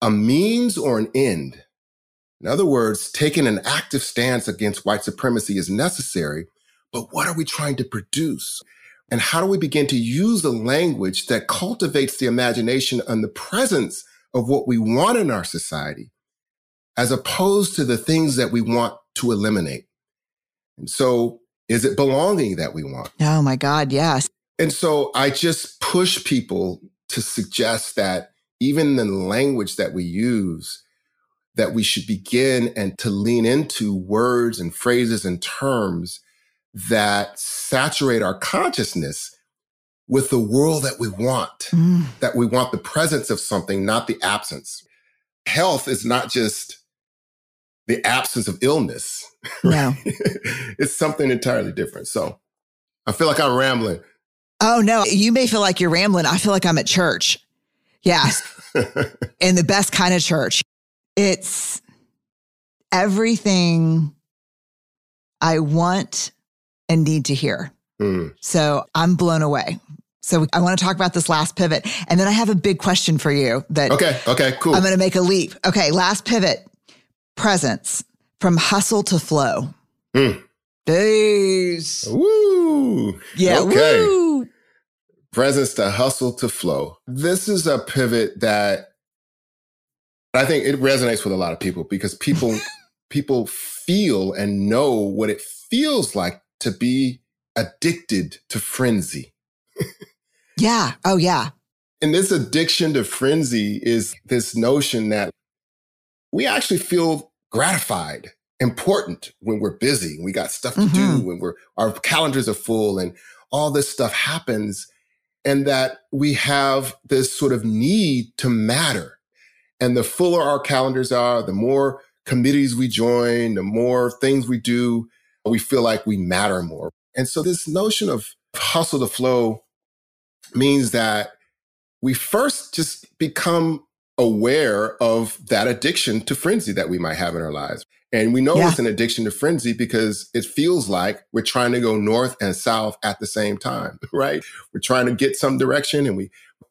a means or an end? In other words, taking an active stance against white supremacy is necessary, but what are we trying to produce? And how do we begin to use a language that cultivates the imagination and the presence of what we want in our society, as opposed to the things that we want to eliminate? And so, is it belonging that we want? Oh my God, yes. And so I just push people to suggest that even the language that we use, that we should begin and to lean into words and phrases and terms that saturate our consciousness with the world that we want, mm. that we want the presence of something, not the absence. Health is not just the absence of illness. [LAUGHS] No. it's something entirely different. So I feel like I'm rambling. Oh, no. You may feel like you're rambling. I feel like I'm at church. Yes. [LAUGHS] in the best kind of church. It's everything I want and need to hear. Mm. So I'm blown away. So I want to talk about this last pivot. And then I have a big question for you that Okay, okay, cool. I'm going to make a leap. Okay, last pivot. Presence from hustle to flow. Mm. Days. Woo. Yeah, okay. Woo presence to hustle to flow. This is a pivot that I think it resonates with a lot of people because people [LAUGHS] people feel and know what it feels like to be addicted to frenzy. [LAUGHS] yeah. Oh yeah. And this addiction to frenzy is this notion that we actually feel gratified, important when we're busy. We got stuff to mm-hmm. do when we're our calendars are full and all this stuff happens and that we have this sort of need to matter. And the fuller our calendars are, the more committees we join, the more things we do, we feel like we matter more. And so this notion of hustle to flow means that we first just become aware of that addiction to frenzy that we might have in our lives. And we know yeah. it's an addiction to frenzy because it feels like we're trying to go north and south at the same time, [LAUGHS] right? We're trying to get some direction and we,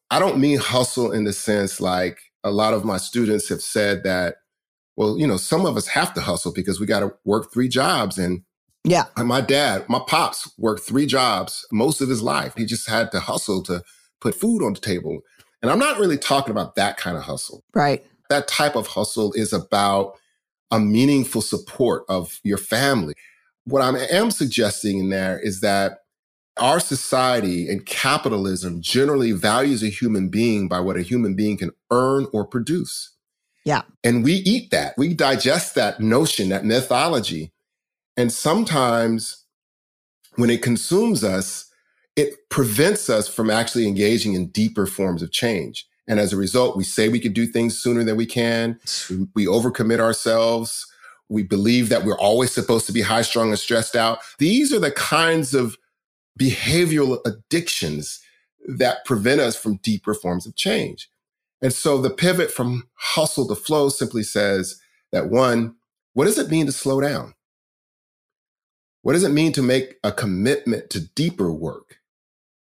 I don't mean hustle in the sense like a lot of my students have said that, well, you know, some of us have to hustle because we got to work three jobs. And yeah, my dad, my pops worked three jobs most of his life. He just had to hustle to put food on the table. And I'm not really talking about that kind of hustle. Right. That type of hustle is about a meaningful support of your family. What I am suggesting in there is that our society and capitalism generally values a human being by what a human being can earn or produce. Yeah. And we eat that. We digest that notion, that mythology. And sometimes when it consumes us, it prevents us from actually engaging in deeper forms of change. And as a result, we say we can do things sooner than we can. We overcommit ourselves. We believe that we're always supposed to be high strung and stressed out. These are the kinds of behavioral addictions that prevent us from deeper forms of change. And so the pivot from hustle to flow simply says that one, what does it mean to slow down? What does it mean to make a commitment to deeper work?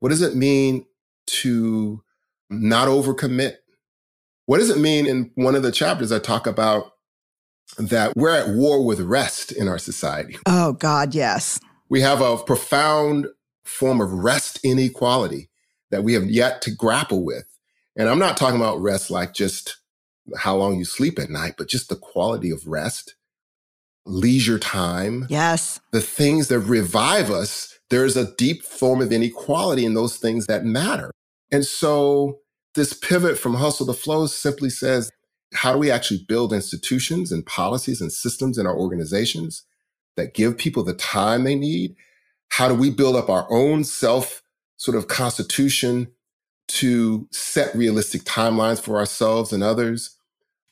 What does it mean to not overcommit? What does it mean in one of the chapters I talk about that we're at war with rest in our society? Oh, God, yes. We have a profound form of rest inequality that we have yet to grapple with. And I'm not talking about rest like just how long you sleep at night, but just the quality of rest, leisure time. Yes. The things that revive us. There's a deep form of inequality in those things that matter. And so this pivot from hustle to flow simply says, how do we actually build institutions and policies and systems in our organizations that give people the time they need? How do we build up our own self sort of constitution to set realistic timelines for ourselves and others?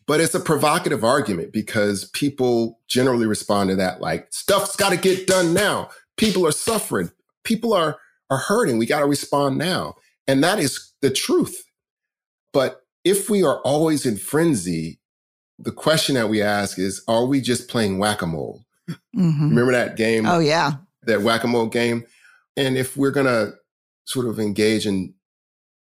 But it's a provocative argument because people generally respond to that like stuff's got to get done now. People are suffering. People are are hurting. We got to respond now. And that is the truth. But if we are always in frenzy, the question that we ask is are we just playing whack-a-mole? Mm-hmm. Remember that game? Oh yeah. That whack-a-mole game? And if we're going to sort of engage in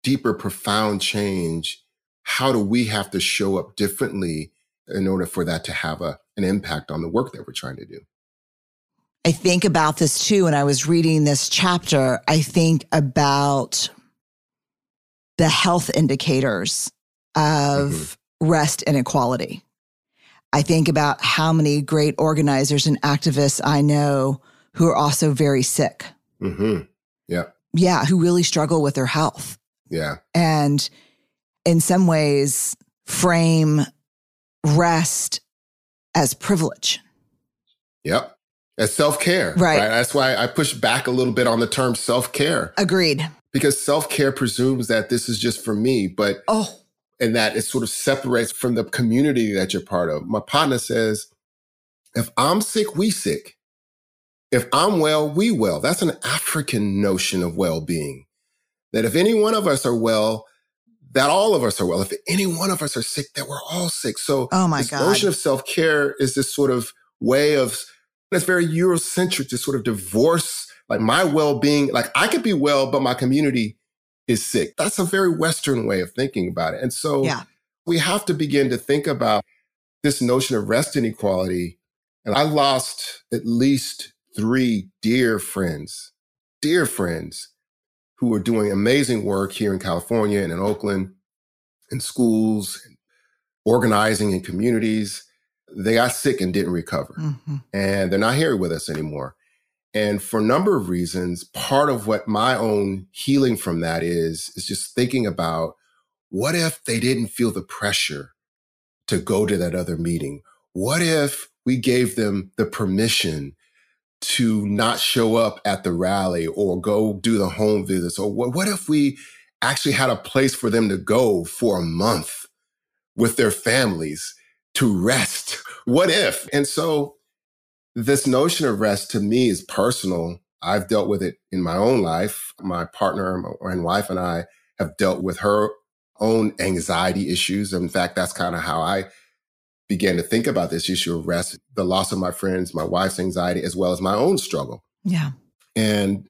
deeper profound change, how do we have to show up differently in order for that to have a, an impact on the work that we're trying to do? I think about this too. When I was reading this chapter, I think about the health indicators of mm-hmm. rest inequality. I think about how many great organizers and activists I know who are also very sick. Mm-hmm. Yeah. Yeah. Who really struggle with their health. Yeah. And in some ways frame rest as privilege. Yep. As self care. Right. right. That's why I push back a little bit on the term self care. Agreed. Because self care presumes that this is just for me, but oh, and that it sort of separates from the community that you're part of. My partner says, if I'm sick, we sick. If I'm well, we well. That's an African notion of well being. That if any one of us are well, that all of us are well. If any one of us are sick, that we're all sick. So oh my this God. notion of self care is this sort of way of that's very Eurocentric to sort of divorce like my well being. Like I could be well, but my community is sick. That's a very Western way of thinking about it. And so yeah. we have to begin to think about this notion of rest inequality. And I lost at least three dear friends, dear friends who are doing amazing work here in California and in Oakland, in schools, organizing in communities. They got sick and didn't recover. Mm-hmm. And they're not here with us anymore. And for a number of reasons, part of what my own healing from that is, is just thinking about what if they didn't feel the pressure to go to that other meeting? What if we gave them the permission to not show up at the rally or go do the home visits? Or what, what if we actually had a place for them to go for a month with their families to rest? [LAUGHS] What if? And so this notion of rest to me is personal. I've dealt with it in my own life. My partner and wife and I have dealt with her own anxiety issues. In fact, that's kind of how I began to think about this issue of rest, the loss of my friends, my wife's anxiety, as well as my own struggle. Yeah. And,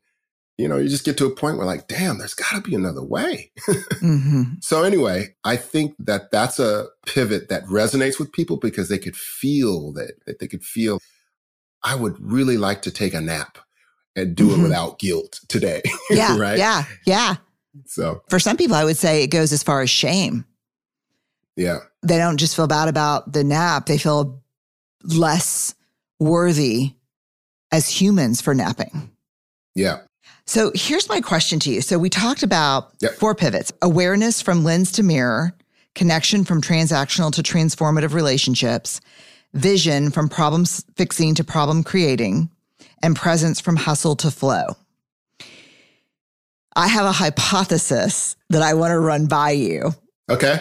you know, you just get to a point where like, damn, there's got to be another way. [LAUGHS] mm-hmm. So anyway, I think that that's a pivot that resonates with people because they could feel that, that they could feel, I would really like to take a nap and do mm-hmm. it without guilt today. [LAUGHS] Yeah. right. Yeah. Yeah. So for some people, I would say it goes as far as shame. Yeah. They don't just feel bad about the nap, they feel less worthy as humans for napping. Yeah. So here's my question to you. So we talked about yep. four pivots awareness from lens to mirror, connection from transactional to transformative relationships, vision from problem fixing to problem creating, and presence from hustle to flow. I have a hypothesis that I want to run by you. Okay.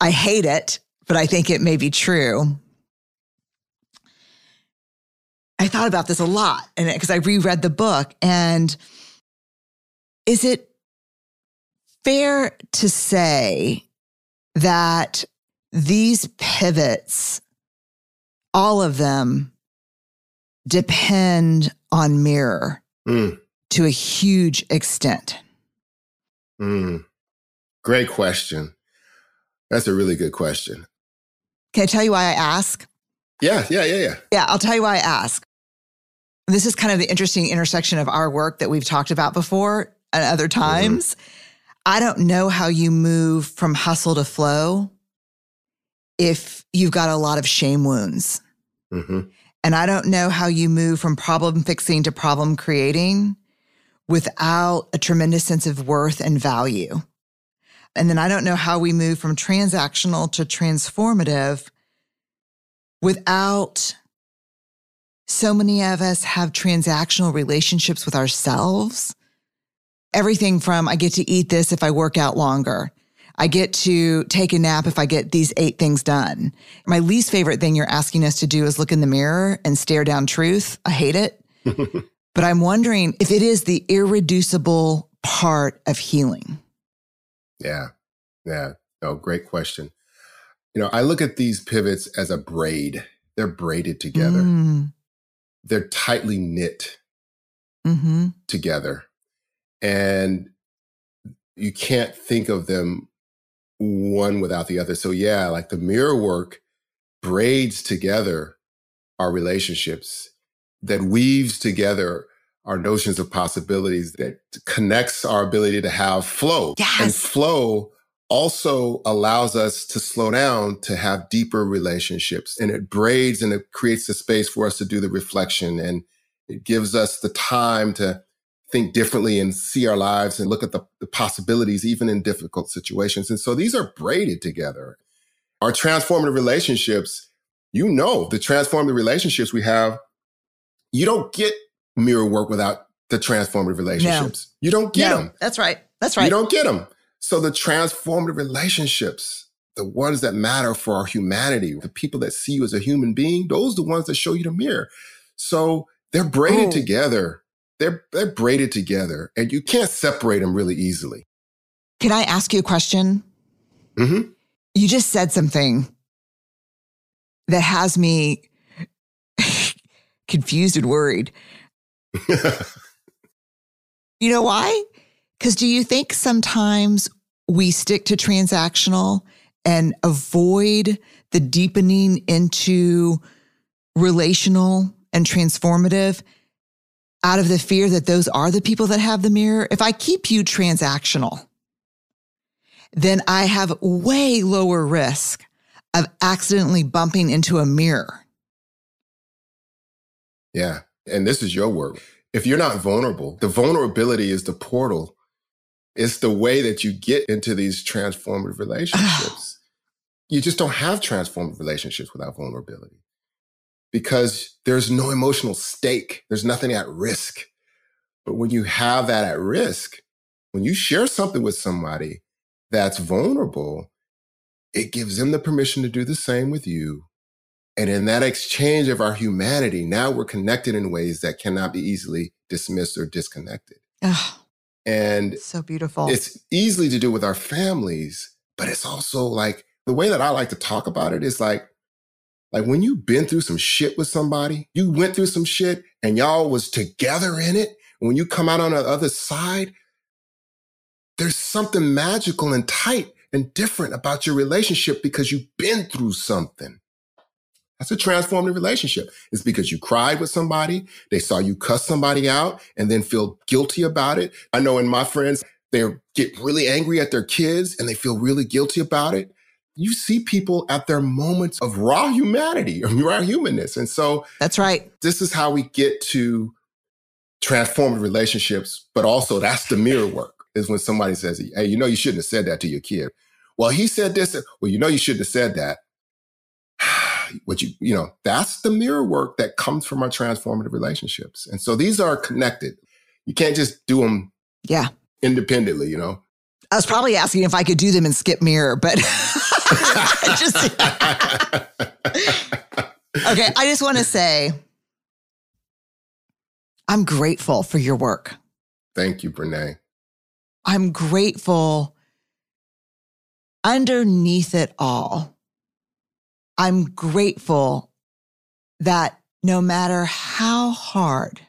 I hate it, but I think it may be true. I thought about this a lot and because I reread the book and is it fair to say that these pivots all of them depend on mirror mm. to a huge extent? Mm. Great question. That's a really good question. Can I tell you why I ask? Yeah, yeah, yeah, yeah. Yeah, I'll tell you why I ask. This is kind of the interesting intersection of our work that we've talked about before at other mm-hmm. times. Mm-hmm. I don't know how you move from hustle to flow if you've got a lot of shame wounds. Mm-hmm. And I don't know how you move from problem fixing to problem creating without a tremendous sense of worth and value. And then I don't know how we move from transactional to transformative without so many of us have transactional relationships with ourselves. Everything from I get to eat this if I work out longer. I get to take a nap if I get these eight things done. My least favorite thing you're asking us to do is look in the mirror and stare down truth. I hate it. [LAUGHS] but I'm wondering if it is the irreducible part of healing. Yeah. Yeah. Oh, great question. You know, I look at these pivots as a braid. They're braided together. Mm. They're tightly knit mm-hmm. together. And you can't think of them one without the other. So yeah, like the mirror work braids together our relationships that weaves together our notions of possibilities that connects our ability to have flow. Yes. And flow also allows us to slow down to have deeper relationships and it braids and it creates the space for us to do the reflection and it gives us the time to think differently and see our lives and look at the, the possibilities even in difficult situations. And so these are braided together. Our transformative relationships, you know, the transformative relationships we have, you don't get mirror work without the transformative relationships. No. You don't get no, them. That's right. That's right. You don't get them. So the transformative relationships, the ones that matter for our humanity, the people that see you as a human being, those are the ones that show you the mirror. So they're braided together. They're they're braided together, and you can't separate them really easily. Can I ask you a question? Mm-hmm. You just said something that has me [LAUGHS] confused and worried. [LAUGHS] you know why? Because do you think sometimes we stick to transactional and avoid the deepening into relational and transformative out of the fear that those are the people that have the mirror? If I keep you transactional, then I have way lower risk of accidentally bumping into a mirror. Yeah. And this is your work. If you're not vulnerable, the vulnerability is the portal it's the way that you get into these transformative [SIGHS] relationships. you just don't have transformative relationships without vulnerability because there's no emotional stake. There's nothing at risk. But when you have that at risk, when you share something with somebody that's vulnerable, it gives them the permission to do the same with you. And in that exchange of our humanity, now we're connected in ways that cannot be easily dismissed or disconnected. And so beautiful. It's easily to do with our families, but it's also like the way that I like to talk about it is like, like when you've been through some shit with somebody, you went through some shit and y'all was together in it. When you come out on the other side, there's something magical and tight and different about your relationship because you've been through something. That's a transformative relationship. It's because you cried with somebody, they saw you cuss somebody out and then feel guilty about it. I know in my friends, they get really angry at their kids and they feel really guilty about it. You see people at their moments of raw humanity or raw humanness. And so that's right. This is how we get to transformative relationships, but also that's the mirror work is when somebody says, Hey, you know, you shouldn't have said that to your kid. Well, he said this. Well, you know, you shouldn't have said that what you, you know, that's the mirror work that comes from our transformative relationships. And so these are connected. You can't just do them yeah. independently, you know? I was probably asking if I could do them and skip mirror, but [LAUGHS] I just, [LAUGHS] okay. I just want to say, I'm grateful for your work. Thank you, Brené. I'm grateful underneath it all I'm grateful that no matter how hard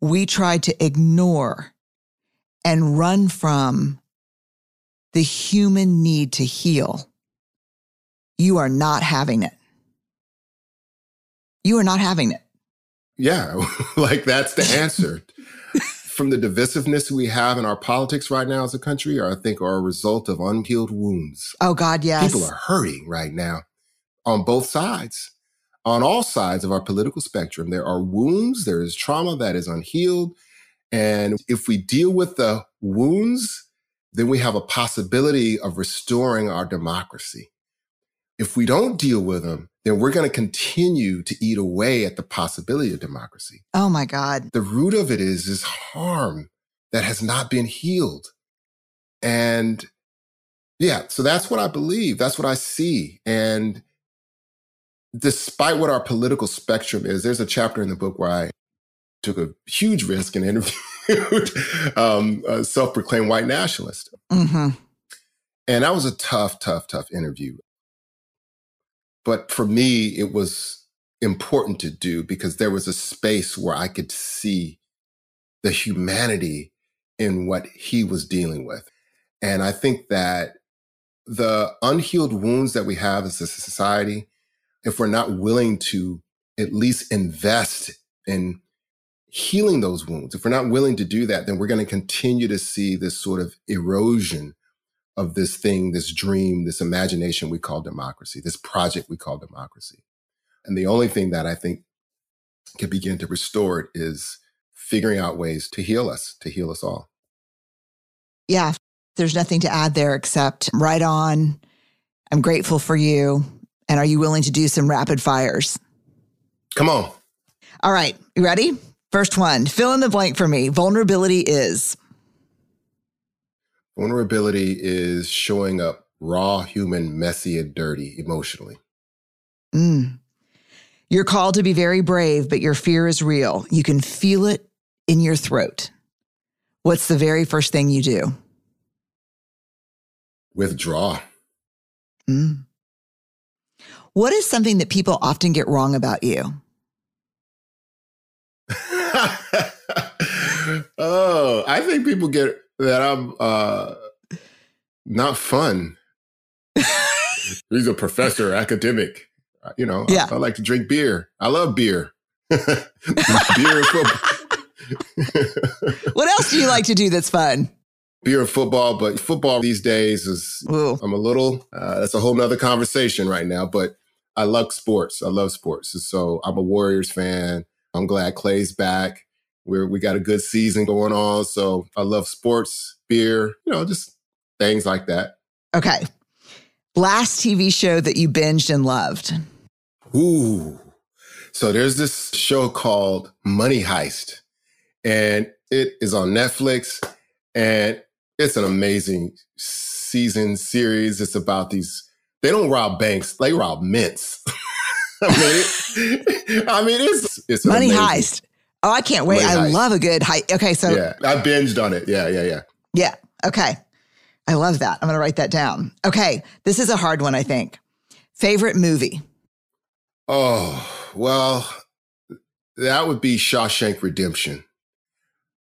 we try to ignore and run from the human need to heal, you are not having it. You are not having it. Yeah, [LAUGHS] like that's the answer. [LAUGHS] From the divisiveness we have in our politics right now as a country, I think are a result of unhealed wounds. Oh, God, yes. People are hurting right now on both sides. On all sides of our political spectrum, there are wounds, there is trauma that is unhealed. And if we deal with the wounds, then we have a possibility of restoring our democracy. If we don't deal with them, then we're going to continue to eat away at the possibility of democracy. Oh my God. The root of it is this harm that has not been healed. And yeah, so that's what I believe. That's what I see. And despite what our political spectrum is, there's a chapter in the book where I took a huge risk and [LAUGHS] interviewed um, a self-proclaimed white nationalist. Mm-hmm. And that was a tough, tough, tough interview. But for me, it was important to do because there was a space where I could see the humanity in what he was dealing with. And I think that the unhealed wounds that we have as a society, if we're not willing to at least invest in healing those wounds, if we're not willing to do that, then we're going to continue to see this sort of erosion of this thing, this dream, this imagination we call democracy, this project we call democracy. And the only thing that I think can begin to restore it is figuring out ways to heal us, to heal us all. Yeah, there's nothing to add there except right on. I'm grateful for you. And are you willing to do some rapid fires? Come on. All right. You ready? First one fill in the blank for me. Vulnerability is. Vulnerability is showing up raw, human, messy, and dirty emotionally. Mm. You're called to be very brave, but your fear is real. You can feel it in your throat. What's the very first thing you do? Withdraw. Mm. What is something that people often get wrong about you? [LAUGHS] oh, I think people get that I'm uh, not fun. He's a professor, academic. You know, yeah. I, I, like to drink beer. I love beer. [LAUGHS] beer what else do you like to do that's fun? Beer and football, but football these days is Ooh. I'm a little. Uh, that's a whole nother conversation right now. But I love sports. I love sports. So I'm a Warriors fan. I'm glad Klay's back. We're we got a good season going on. So I love sports, beer, you know, just things like that. Okay. Last TV show that you binged and loved. Ooh. So there's this show called Money Heist, and it is on Netflix, and it's an amazing season series. It's about these, they don't rob banks, they rob mints. [LAUGHS] I mean, it, I mean, it's it's Money Heist. Oh, I can't wait. I love a good heist. Okay, so yeah, I binged on it. Yeah, yeah, yeah. Yeah. Okay. I love that. I'm going to write that down. Okay. This is a hard one, I think. Favorite movie? Oh, well, that would be Shawshank Redemption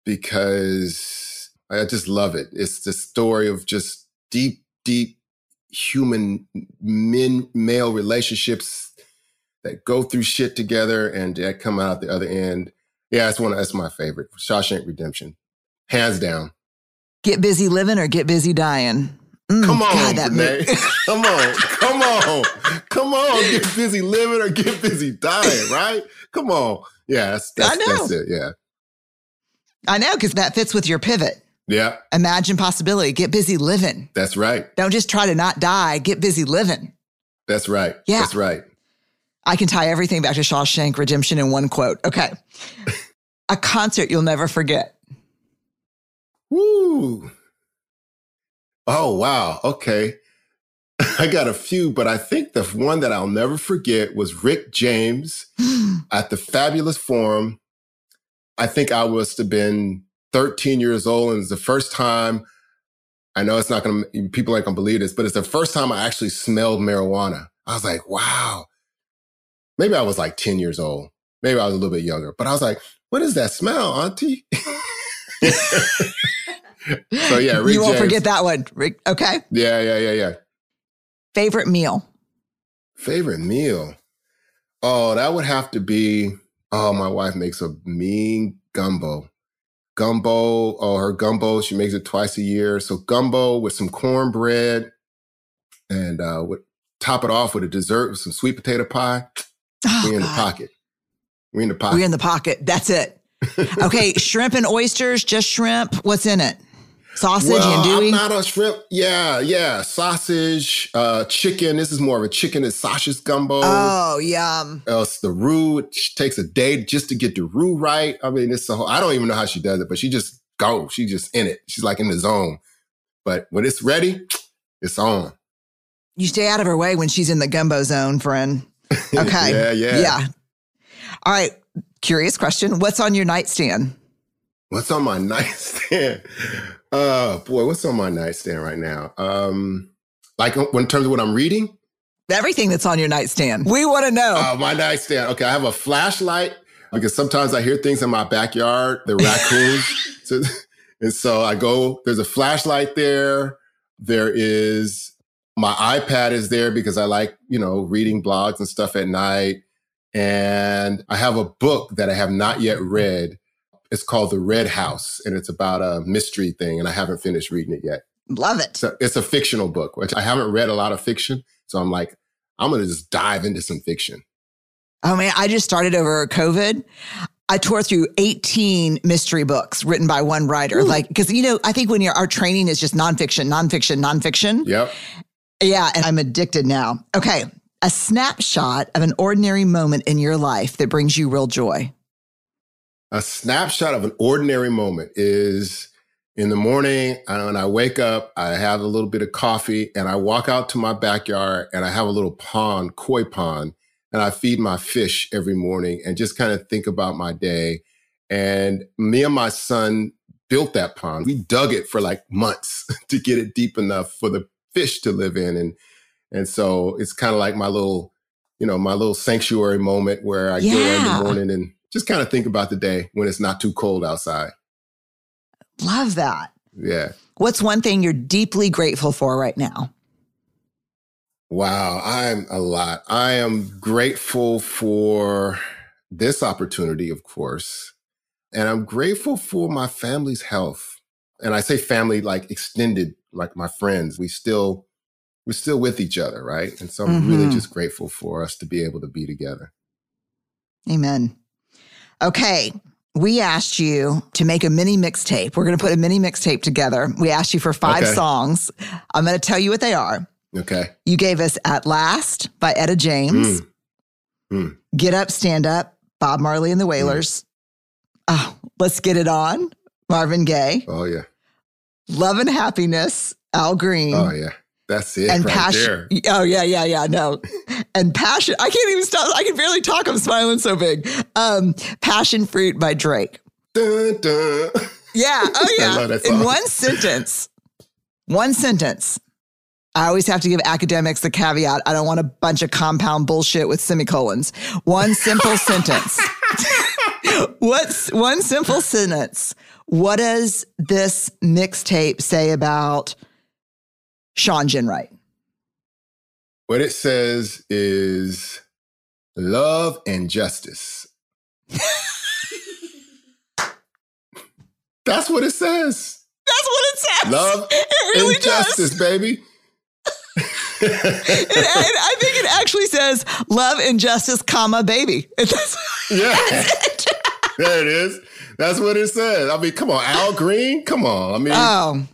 because I just love it. It's the story of just deep, deep human men male relationships that go through shit together and that come out the other end yeah, that's one. That's my favorite. Shawshank Redemption, hands down. Get busy living or get busy dying. Mm, come on, God, that [LAUGHS] [LAUGHS] come on, come on, come on. Get busy living or get busy dying. Right? Come on. Yeah, that's, that's, I know. That's it. Yeah. I know because that fits with your pivot. Yeah. Imagine possibility. Get busy living. That's right. Don't just try to not die. Get busy living. That's right. Yeah. That's right. I can tie everything back to Shawshank Redemption in one quote. Okay. [LAUGHS] a concert you'll never forget. Woo. Oh, wow. Okay. [LAUGHS] I got a few, but I think the one that I'll never forget was Rick James [GASPS] at the Fabulous Forum. I think I must have been 13 years old, and it's the first time. I know it's not going to, people ain't going to believe this, but it's the first time I actually smelled marijuana. I was like, wow, maybe I was like 10 years old. Maybe I was a little bit younger, but I was like, what is that smell, Auntie? [LAUGHS] so yeah, Rick you won't James. forget that one. Rick, okay. Yeah, yeah, yeah, yeah. Favorite meal. Favorite meal. Oh, that would have to be. Oh, my wife makes a mean gumbo. Gumbo, or her gumbo, she makes it twice a year. So gumbo with some cornbread and uh, would top it off with a dessert with some sweet potato pie. Oh, we in God. the pocket. We in the pocket. We in the pocket. That's it. okay, [LAUGHS] shrimp and oysters, just shrimp. What's in it? Sausage well, andouille? I'm not a shrimp. Yeah, yeah. Sausage, uh, chicken. This is more of a chicken and sausage gumbo. Oh, yum. Else the roux. It takes a day just to get the roux right. I mean, it's a whole, I don't even know how she does it, but she just go. She's just in it. She's like in the zone. But when it's ready, [TSK] it's on. You stay out of her way when she's in the gumbo zone, friend. [LAUGHS] Okay. yeah, yeah. Yeah. All right. Curious question. What's on your nightstand? What's on my [LAUGHS] nightstand? Uh, boy, what's on my nightstand right now? Um, like uh, in terms of what I'm reading? Everything that's on your nightstand. We want to know. Uh, my nightstand. Okay, I have a flashlight because sometimes I hear things in my backyard, the raccoons. [LAUGHS] so, and so I go, there's a flashlight there. There is my iPad is there because I like, you know, reading blogs and stuff at night. And I have a book that I have not yet read it's called The Red House, and it's about a mystery thing, and I haven't finished reading it yet. Love it. So it's a fictional book, which I haven't read a lot of fiction. So I'm like, I'm going to just dive into some fiction. Oh man, I just started over COVID. I tore through 18 mystery books written by one writer. Ooh. Like, because, you know, I think when our training is just nonfiction, nonfiction, nonfiction. Yep. Yeah. And I'm addicted now. Okay. A snapshot of an ordinary moment in your life that brings you real joy a snapshot of an ordinary moment is in the morning when I wake up, I have a little bit of coffee and I walk out to my backyard and I have a little pond, koi pond, and I feed my fish every morning and just kind of think about my day. And me and my son built that pond. We dug it for like months [LAUGHS] to get it deep enough for the fish to live in. And, and so it's kind of like my little, you know, my little sanctuary moment where I yeah. go in the morning and just kind of think about the day when it's not too cold outside. Love that. Yeah. What's one thing you're deeply grateful for right now? Wow, I'm a lot. I am grateful for this opportunity, of course. And I'm grateful for my family's health. And I say family like extended, like my friends. We still we're still with each other, right? And so I'm mm-hmm. really just grateful for us to be able to be together. Amen. Okay. We asked you to make a mini mixtape. We're going to put a mini mixtape together. We asked you for five okay. songs. I'm going to tell you what they are. Okay. You gave us At Last by Etta James, mm. Mm. Get Up, Stand Up, Bob Marley and the Wailers. Mm. Oh, Let's Get It On, Marvin Gaye. Oh, yeah. Love and Happiness, Al Green. Oh, yeah. That's it. And right passion. There. Oh yeah, yeah, yeah. No, and passion. I can't even stop. I can barely talk. I'm smiling so big. Um, passion fruit by Drake. Dun, dun. Yeah. Oh [LAUGHS] yeah. In one sentence. One sentence. I always have to give academics the caveat. I don't want a bunch of compound bullshit with semicolons. One simple [LAUGHS] sentence. [LAUGHS] What's one simple sentence? What does this mixtape say about Shawn Ginwright? What it says is love and justice. [LAUGHS] That's what it says. That's what it says. Love it really and does. justice, baby. [LAUGHS] and, I think it actually says love and justice, comma, baby. [LAUGHS] yeah. there it is. That's what it says. I mean, come on, Al Green. Come on. I mean, oh.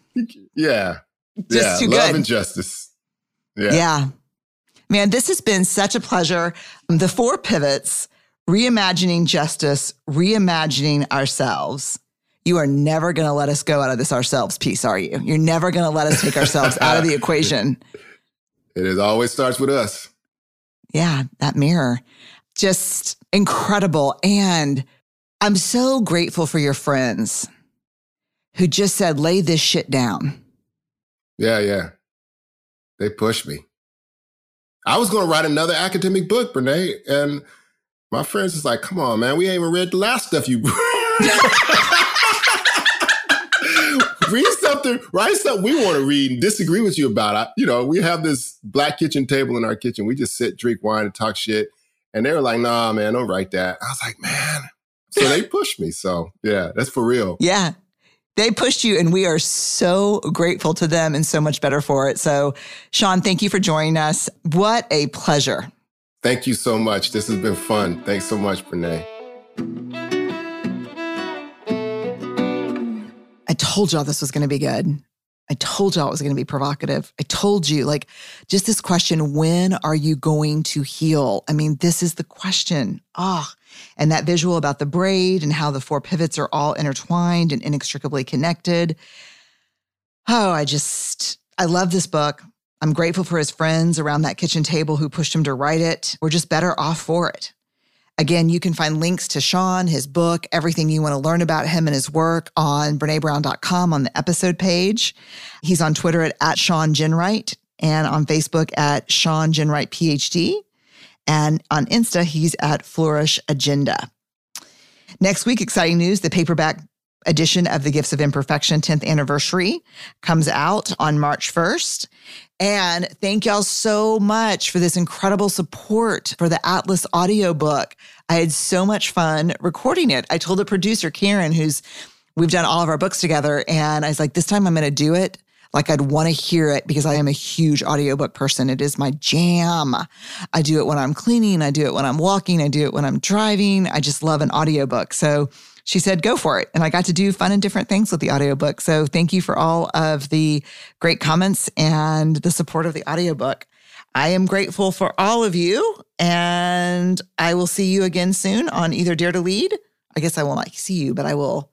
yeah. Just yeah, too love good. and justice. Yeah. yeah. Man, this has been such a pleasure. Um, the four pivots, reimagining justice, reimagining ourselves. You are never going to let us go out of this ourselves piece, are you? You're never going to let us take ourselves out of the [LAUGHS] equation. It is always starts with us. Yeah, that mirror. Just incredible. And I'm so grateful for your friends who just said, lay this shit down. Yeah, yeah. They pushed me. I was going to write another academic book, Brené, and my friends is like, "Come on, man, we ain't even read the last stuff you." [LAUGHS] read something, write something we want to read and disagree with you about. I, you know, we have this black kitchen table in our kitchen. We just sit, drink wine, and talk shit. And they were like, "Nah, man, don't write that." I was like, "Man." So they pushed me. So yeah, that's for real. Yeah. They pushed you, and we are so grateful to them and so much better for it. So, Shawn, thank you for joining us. What a pleasure. Thank you so much. This has been fun. Thanks so much, Brené. I told y'all this was going to be good. I told y'all it was going to be provocative. I told you, like, just this question when are you going to heal? I mean, this is the question. Ah, oh, and that visual about the braid and how the four pivots are all intertwined and inextricably connected. Oh, I just, I love this book. I'm grateful for his friends around that kitchen table who pushed him to write it. We're just better off for it. Again, you can find links to Shawn, his book, everything you want to learn about him and his work on BreneBrown.com on the episode page. He's on Twitter at, at Shawn and on Facebook at Shawn Ginwright PhD. And on Insta, he's at Flourish Agenda. Next week, exciting news the paperback edition of The Gifts of Imperfection 10th anniversary comes out on March 1st. And thank y'all so much for this incredible support for the Atlas audiobook. I had so much fun recording it. I told the producer, Karen, who's we've done all of our books together, and I was like, this time I'm going to do it. Like I'd want to hear it because I am a huge audiobook person. It is my jam. I do it when I'm cleaning, I do it when I'm walking, I do it when I'm driving. I just love an audiobook. So she said, go for it. And I got to do fun and different things with the audiobook. So thank you for all of the great comments and the support of the audiobook. I am grateful for all of you. And I will see you again soon on either Dare to Lead. I guess I will not see you, but I will.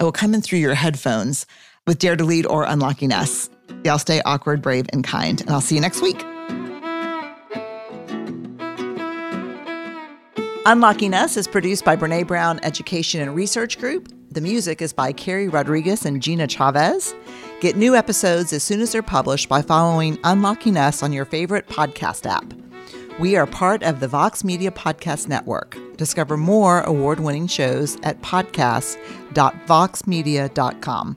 I will come in through your headphones with Dare to Lead or Unlocking Us. Y'all stay awkward, brave, and kind. And I'll see you next week. Unlocking Us is produced by Brené Brown Education and Research Group. The music is by Carrie Rodriguez and Gina Chavez. Get new episodes as soon as they're published by following Unlocking Us on your favorite podcast app. We are part of the Vox Media Podcast Network. Discover more award winning shows at podcast.voxmedia.com.